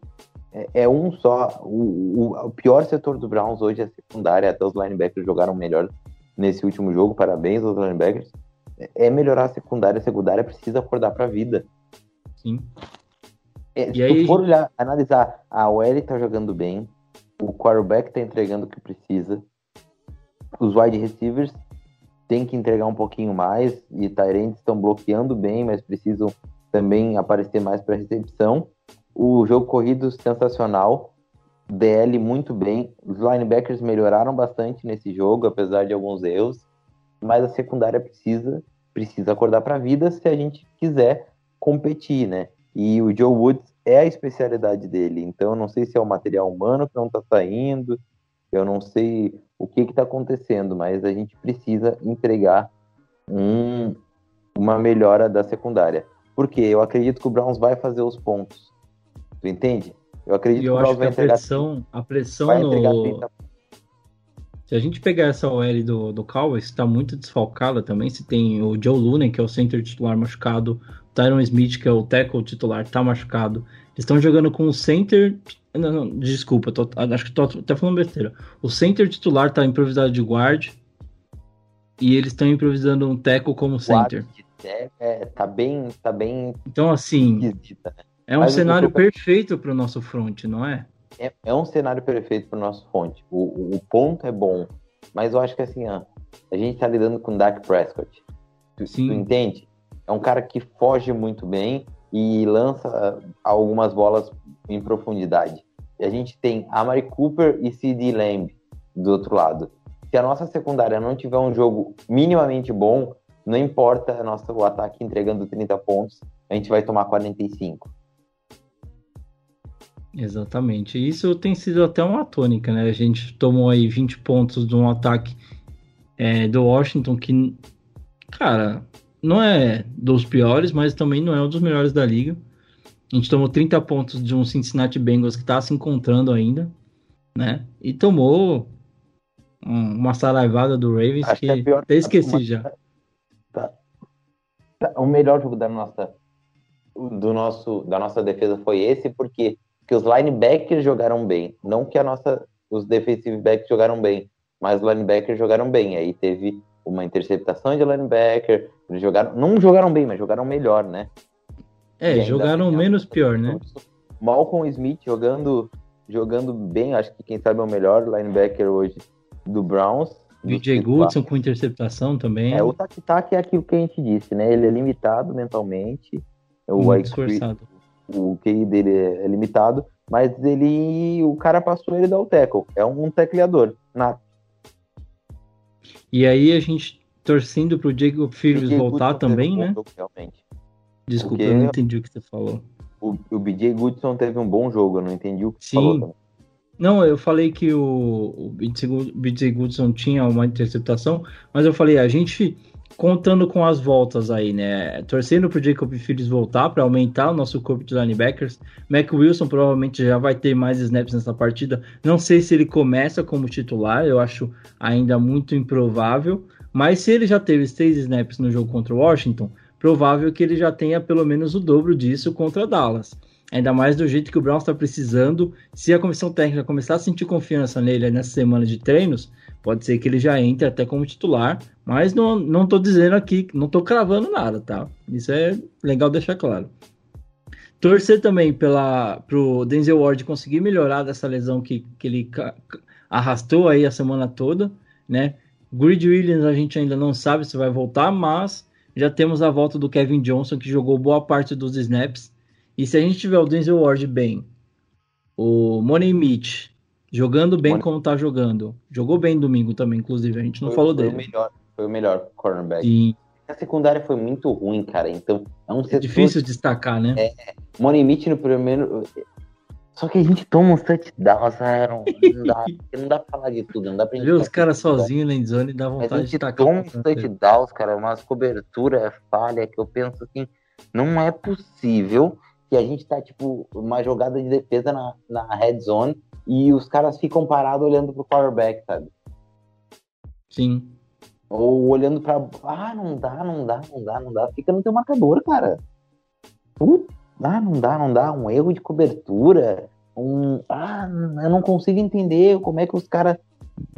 é, é um só. O, o- o pior setor do Browns hoje é a secundária. Até os linebackers jogaram melhor nesse último jogo. Parabéns aos linebackers. É- É melhorar a secundária. A secundária precisa acordar para a vida. Sim. É, E se aí- tu for olhar, analisar, a OL tá jogando bem, o quarterback tá entregando o que precisa, os wide receivers têm que entregar um pouquinho mais, e Tyrants estão bloqueando bem, mas precisam também aparecer mais para recepção. O jogo corrido sensacional, DL muito bem, os linebackers melhoraram bastante nesse jogo, apesar de alguns erros, mas a secundária precisa precisa acordar para a vida se a gente quiser competir, né? E o Joe Woods é a especialidade dele. Então, eu não sei se é o material humano que não está saindo, eu não sei o que está acontecendo, mas a gente precisa entregar um- uma melhora da secundária. Porque eu acredito que o Browns vai fazer os pontos. Tu entende? Eu acredito que eu o acho que a pressão, a pressão no, 30 Se a gente pegar essa OL do, do Cowboys, está muito desfalcada também. Se tem o Joe Lunen, que é o center titular machucado, o Tyron Smith, que é o tackle titular, tá machucado. Eles estão jogando com o center. Não, não, desculpa, tô- acho que tô até falando besteira. O center titular tá improvisado de guard. E eles estão improvisando um tackle como center. de é, tá bem, tá bem Então, assim, esquisita. né? É um Mas cenário perfeito para o nosso front, não é? É, é um cenário perfeito para o nosso fonte. O, o- ponto é bom, mas eu acho que assim, ó, a gente tá lidando com o Dak Prescott. Tu, Sim. tu entende? É um cara que foge muito bem e lança ah, algumas bolas em profundidade. E a gente tem Amari Cooper e CD Lamb do outro lado. Se a nossa secundária não tiver um jogo minimamente bom, não importa a nossa, o ataque entregando 30 pontos, a gente vai tomar 45. Exatamente. Isso tem sido até uma tônica, né? A gente tomou aí 20 pontos de um ataque é, do Washington que, cara, não é dos piores, mas também não é um dos melhores da liga. A gente tomou 30 pontos de um Cincinnati Bengals que tá se encontrando ainda, né? E tomou um- uma saraivada do Ravens Acho que, que é pior- até esqueci uma- já. Tá, O melhor jogo da nossa, do nosso, da nossa defesa foi esse, porque que os linebackers jogaram bem. Não que a nossa, os defensive backs jogaram bem, mas os linebackers jogaram bem. Aí teve uma interceptação de linebacker. Eles jogaram, não jogaram bem, mas jogaram melhor, né? É, jogaram tem a- menos pior, né? Malcolm Smith jogando, jogando bem, acho que quem sabe é o melhor linebacker hoje do Browns. titulares. Goodson com interceptação também. É, o tac-tac é aquilo que a gente disse, né? Ele é limitado mentalmente. O, muito IQ, esforçado. O QI dele é limitado, mas ele. O cara passou ele dar o tackle. É um tecleador. E aí a gente torcendo pro Jacob Phillips voltar Goodson também, né? jogo, realmente. Desculpa, Porque- eu não entendi o que você falou. O, o BJ Goodson teve um bom jogo, eu não entendi o que você Sim. falou. também. Não, eu falei que o, o BJ Goodson tinha uma interceptação, mas eu falei, a gente contando com as voltas aí, né? Torcendo pro Jacob Phillips voltar para aumentar o nosso corpo de linebackers. Mac Wilson provavelmente já vai ter mais snaps nessa partida. Não sei se ele começa como titular, eu acho ainda muito improvável. Mas se ele já teve seis snaps no jogo contra o Washington, provável que ele já tenha pelo menos o dobro disso contra Dallas. Ainda mais do jeito que o Browns está precisando. Se a comissão técnica começar a sentir confiança nele nessa semana de treinos, pode ser que ele já entre até como titular. Mas não, não dizendo aqui, não tô cravando nada, tá? Isso é legal deixar claro. Torcer também pela pro Denzel Ward conseguir melhorar dessa lesão que, que ele arrastou aí a semana toda, né? Grid Williams a gente ainda não sabe se vai voltar, mas já temos a volta do Kevin Johnson que jogou boa parte dos snaps. E se a gente tiver o Denzel Ward bem, o Money Mitch jogando bem Money... como tá jogando, jogou bem domingo também, inclusive, a gente não foi, falou foi dele. O melhor, foi o melhor cornerback. Sim. A secundária foi muito ruim, cara. Então, é um é difícil destacar, né? É, Money Mitch no primeiro. Só que a gente toma um touchdown, Aaron. Não dá, não dá pra falar de tudo, não dá pra gente. Ver os caras sozinhos na endzone dá vontade de tacar. toma uns touchdowns, cara, umas coberturas falha que eu penso assim, não é possível que a gente tá, tipo, uma jogada de defesa na, na red zone e os caras ficam parados olhando pro quarterback, sabe? Sim. Ou olhando pra. Ah, não dá, não dá, não dá, não dá. Fica no teu marcador, cara. Puta, ah, não dá, não dá. Um erro de cobertura. Um. Ah, eu não consigo entender como é que os caras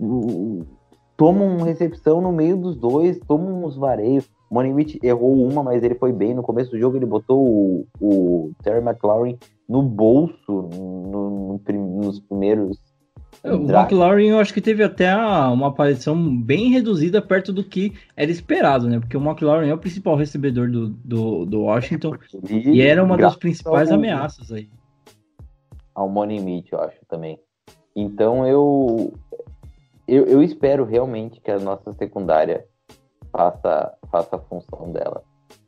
uh, tomam recepção no meio dos dois, tomam uns vareios. O errou uma, mas ele foi bem. No começo do jogo, ele botou o, o Terry McLaurin no bolso no, no, nos primeiros o McLaren eu acho que teve até uma aparição bem reduzida perto do que era esperado, né? Porque o McLaren é o principal recebedor do, do, do Washington e era uma das principais ao... ameaças aí. Ao Money eu acho também. Então eu, eu, eu espero realmente que a nossa secundária faça, faça a função dela.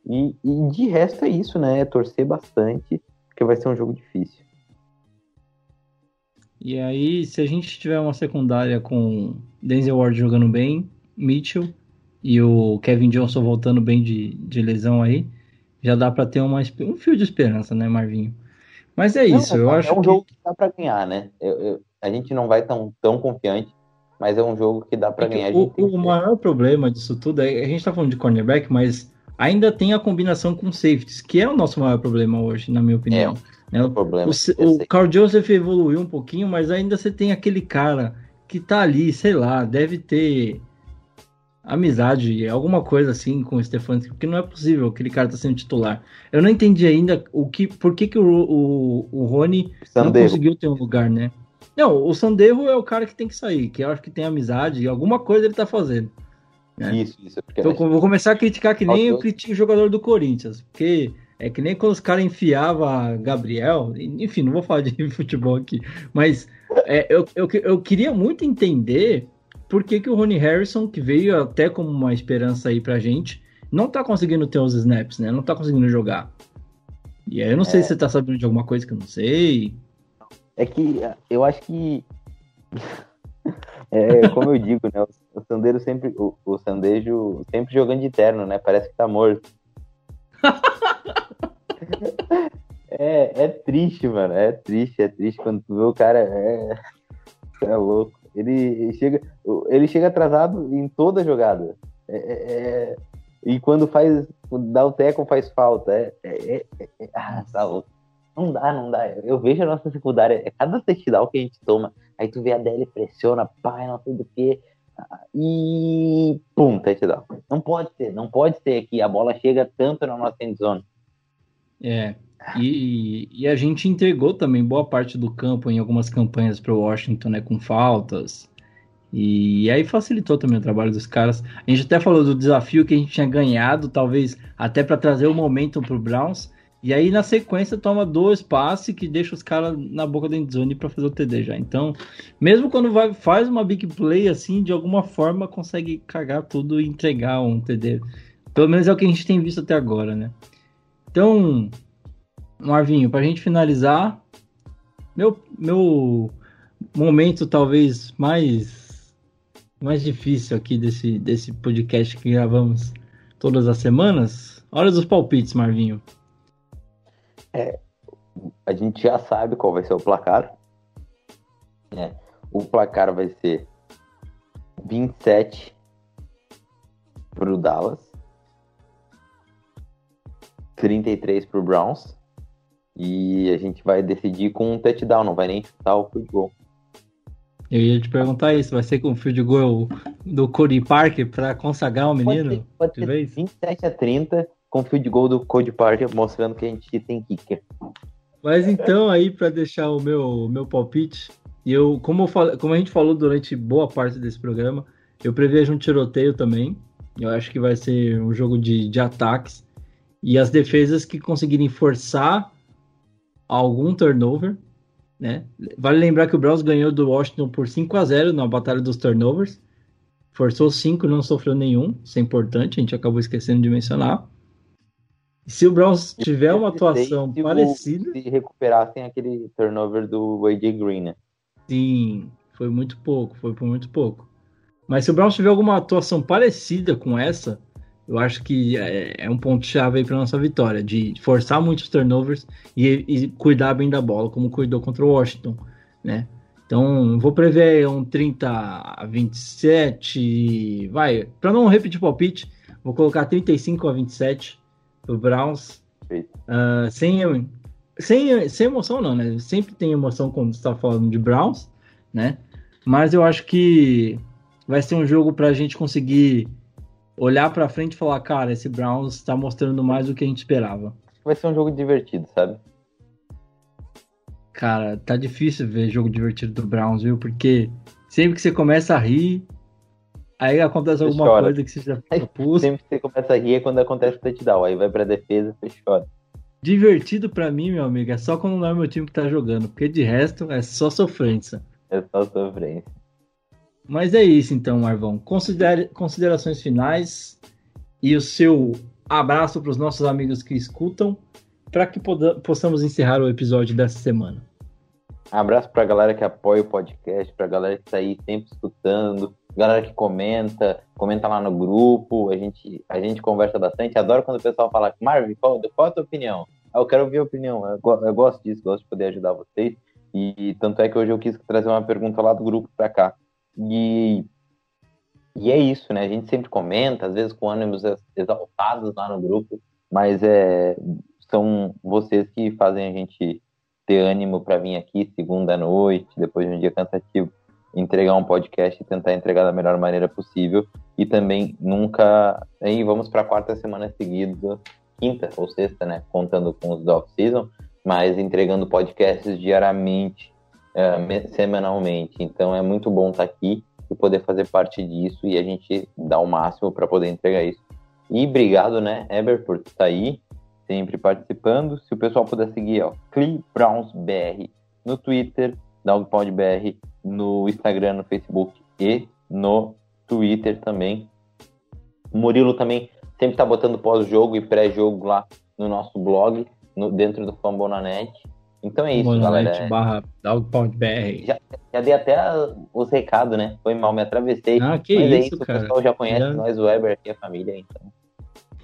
E, e de resto é isso, né? É torcer bastante, porque vai ser um jogo difícil. E aí, se a gente tiver uma secundária com Denzel Ward jogando bem, Mitchell e o Kevin Johnson voltando bem de, de lesão aí, já dá para ter uma, um fio de esperança, né, Marvinho? Mas é isso, não, eu é acho que... É um que... jogo que dá para ganhar, né? Eu, eu, a gente não vai tão, tão confiante, mas é um jogo que dá para é ganhar. O, o maior problema disso tudo é a gente tá falando de cornerback, mas ainda tem a combinação com safeties, que é o nosso maior problema hoje, na minha opinião. É. Né? O, problema, o, o Carl Joseph evoluiu um pouquinho, mas ainda você tem aquele cara que tá ali, sei lá, deve ter amizade, alguma coisa assim com o Stefanski, porque não é possível aquele cara tá sendo titular. Eu não entendi ainda o que, por que, que o, o, o Rony não conseguiu ter um lugar, né? Não, o Sandevo é o cara que tem que sair, que eu acho que tem amizade e alguma coisa ele tá fazendo. Né? Isso, isso. Então, vou começar a criticar que nem eu critico o jogador do Corinthians, porque é que nem quando os caras enfiavam Gabriel, enfim, não vou falar de futebol aqui, mas é, eu, eu, eu queria muito entender por que, que o Rony Harrison, que veio até como uma esperança aí pra gente, não tá conseguindo ter os snaps, né? Não tá conseguindo jogar. E aí eu não é... sei se você tá sabendo de alguma coisa que eu não sei. É que eu acho que. é, como eu digo, né? O Sandeiro sempre. O, o Sandejo sempre jogando de terno, né? Parece que tá morto. é, é triste, mano. É triste, é triste quando tu vê o cara. É, é louco. Ele chega, ele chega atrasado em toda jogada. É, é, é e quando faz, dá o teco, faz falta. É, é, é, é, ah, tá louco. Não dá, não dá. Eu vejo a nossa secundária, é cada touchdown que a gente toma, aí tu vê a DL pressiona, pai, não sei do que, e pum, touchdown. Não pode ser, não pode ser que a bola chega tanto na nossa endzone. É. E, e a gente entregou também boa parte do campo em algumas campanhas para o Washington, né, com faltas. E aí facilitou também o trabalho dos caras. A gente até falou do desafio que a gente tinha ganhado, talvez até para trazer o momento para o Browns. E aí na sequência toma dois passes que deixa os caras na boca da endzone para fazer o TD já. Então, mesmo quando vai, faz uma big play assim, de alguma forma consegue cagar tudo e entregar um TD. Pelo menos é o que a gente tem visto até agora, né? Então, Marvinho, para a gente finalizar, meu, meu momento talvez mais, mais difícil aqui desse, desse podcast que gravamos todas as semanas. Hora dos palpites, Marvinho. É, a gente já sabe qual vai ser o placar. É, o placar vai ser 27 para o Dallas 33 pro Browns. E a gente vai decidir com um touchdown, não vai nem chutar o field goal. Eu ia te perguntar isso, vai ser com o field goal do Cody Parker pra consagrar o menino? Pode ser, pode de ser vez? 27 a 30 com o field goal do Cody Parker, mostrando que a gente tem kicker. Mas então, aí, para deixar o meu, meu palpite, eu, como, eu como a gente falou durante boa parte desse programa, eu prevejo um tiroteio também. Eu acho que vai ser um jogo de, de ataques. E as defesas que conseguirem forçar algum turnover, né? Vale lembrar que o Browns ganhou do Washington por 5 a 0 na batalha dos turnovers. Forçou 5, não sofreu nenhum. Isso é importante, a gente acabou esquecendo de mencionar. E se o Browns tiver uma atuação Se parecida. Se recuperassem aquele turnover do AJ Green, né? Sim, foi muito pouco, foi por muito pouco. Mas se o Browns tiver alguma atuação parecida com essa, eu acho que é, é um ponto-chave aí para nossa vitória, de forçar muitos turnovers e, e cuidar bem da bola, como cuidou contra o Washington, né? Então, vou prever um 30 a 27, vai, para não repetir o palpite, vou colocar 35 a 27 pro Browns. Ah, sem, sem, sem emoção não, né? Sempre tem emoção quando você tá falando de Browns, né? Mas eu acho que vai ser um jogo pra gente conseguir olhar pra frente e falar, cara, esse Browns tá mostrando mais do que a gente esperava. Vai ser um jogo divertido, sabe? Cara, tá difícil ver jogo divertido do Browns, viu? Porque sempre que você começa a rir, aí acontece Você alguma chora. coisa que você já fica puto. Sempre que você começa a rir é quando acontece o touchdown. Aí vai pra defesa, você chora. Divertido pra mim, meu amigo, é só quando não é meu time que tá jogando, porque de resto é só sofrência. É só sofrência. Mas é isso então, Marvão. Considere- considerações finais e o seu abraço para os nossos amigos que escutam, para que poda- possamos encerrar o episódio dessa semana. Abraço pra galera que apoia o podcast, pra galera que tá aí sempre escutando, galera que comenta, comenta lá no grupo, a gente, a gente conversa bastante. Adoro quando o pessoal fala, Marvin, qual, qual a tua opinião? Ah, eu quero ouvir a opinião, eu, eu gosto disso, gosto de poder ajudar vocês. E tanto é que hoje eu quis trazer uma pergunta lá do grupo pra cá. E, e é isso, né? A gente sempre comenta, às vezes com ânimos ex- exaltados lá no grupo, mas é, são vocês que fazem a gente ter ânimo para vir aqui segunda noite, depois de um dia cansativo, entregar um podcast e tentar entregar da melhor maneira possível. E também nunca. Aí vamos para a quarta semana seguida, quinta ou sexta, né? Contando com os off-season, mas entregando podcasts diariamente, me- semanalmente. Então é muito bom estar aqui e poder fazer parte disso e a gente dar o máximo para poder entregar isso. E obrigado, né, Eber, por estar aí sempre participando. Se o pessoal puder seguir, ó, Clee Browns BR no Twitter, DogPod BR no Instagram, no Facebook e no Twitter também. O Murilo também sempre tá botando pós-jogo e pré-jogo lá no nosso blog, no, dentro do Fambonanet. Então é isso, Mononet galera. barra DogPound.br. Já dei até os recados, né? Foi mal, me atravessei. Ah, que Mas é isso, isso, o cara. pessoal já conhece Já- nós, o Weber aqui, a família, então.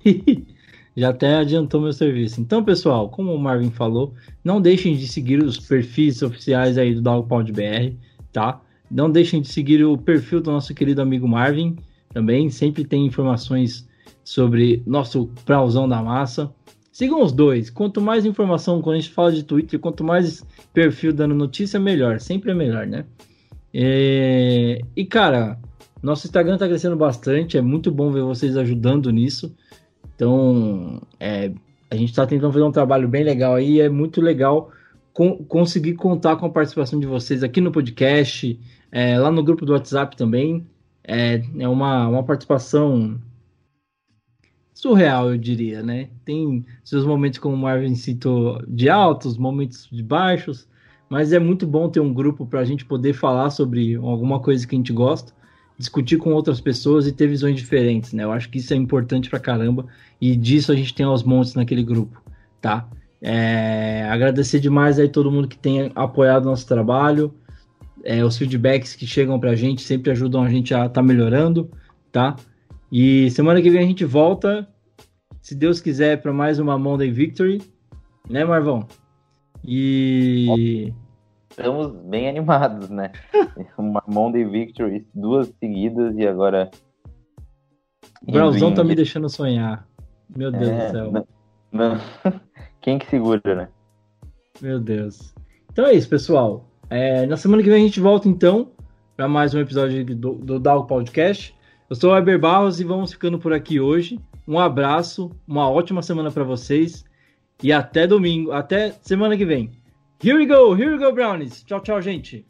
Já até adiantou meu serviço. Então, pessoal, como o Marvin falou, não deixem de seguir os perfis oficiais aí do DogPound.br, tá? Não deixem de seguir o perfil do nosso querido amigo Marvin, também. Sempre tem informações sobre nosso prauzão da massa. Sigam os dois. Quanto mais informação, quando a gente fala de Twitter, quanto mais perfil dando notícia, melhor. Sempre é melhor, né? É, E, cara, nosso Instagram tá crescendo bastante. É muito bom ver vocês ajudando nisso. Então, é, a gente está tentando fazer um trabalho bem legal aí. É muito legal con- conseguir contar com a participação de vocês aqui no podcast, é, lá no grupo do WhatsApp também. É, é uma, uma participação surreal, eu diria, né? Tem seus momentos, como o Marvin citou, de altos, momentos de baixos, mas é muito bom ter um grupo para a gente poder falar sobre alguma coisa que a gente gosta, discutir com outras pessoas e ter visões diferentes, né? Eu acho que isso é importante pra caramba e disso a gente tem aos montes naquele grupo, tá? É, agradecer demais aí todo mundo que tem apoiado nosso trabalho, é, os feedbacks que chegam pra gente sempre ajudam a gente a tá melhorando, tá? E semana que vem a gente volta, se Deus quiser, para mais uma Monday Victory, né, Marvão? E Estamos bem animados, né? Uma Monday Victory, duas seguidas e agora. o Brauzão tá me deixando sonhar. Meu Deus É, do céu. não- não. Quem que segura, né? Meu Deus. Então é isso, pessoal. É, na semana que vem a gente volta então para mais um episódio do, do Dow Podcast. Eu sou o Weber Barros e vamos ficando por aqui hoje. Um abraço, uma ótima semana para vocês e até domingo, até semana que vem. Here we go, here we go, Brownies. Tchau, tchau, gente.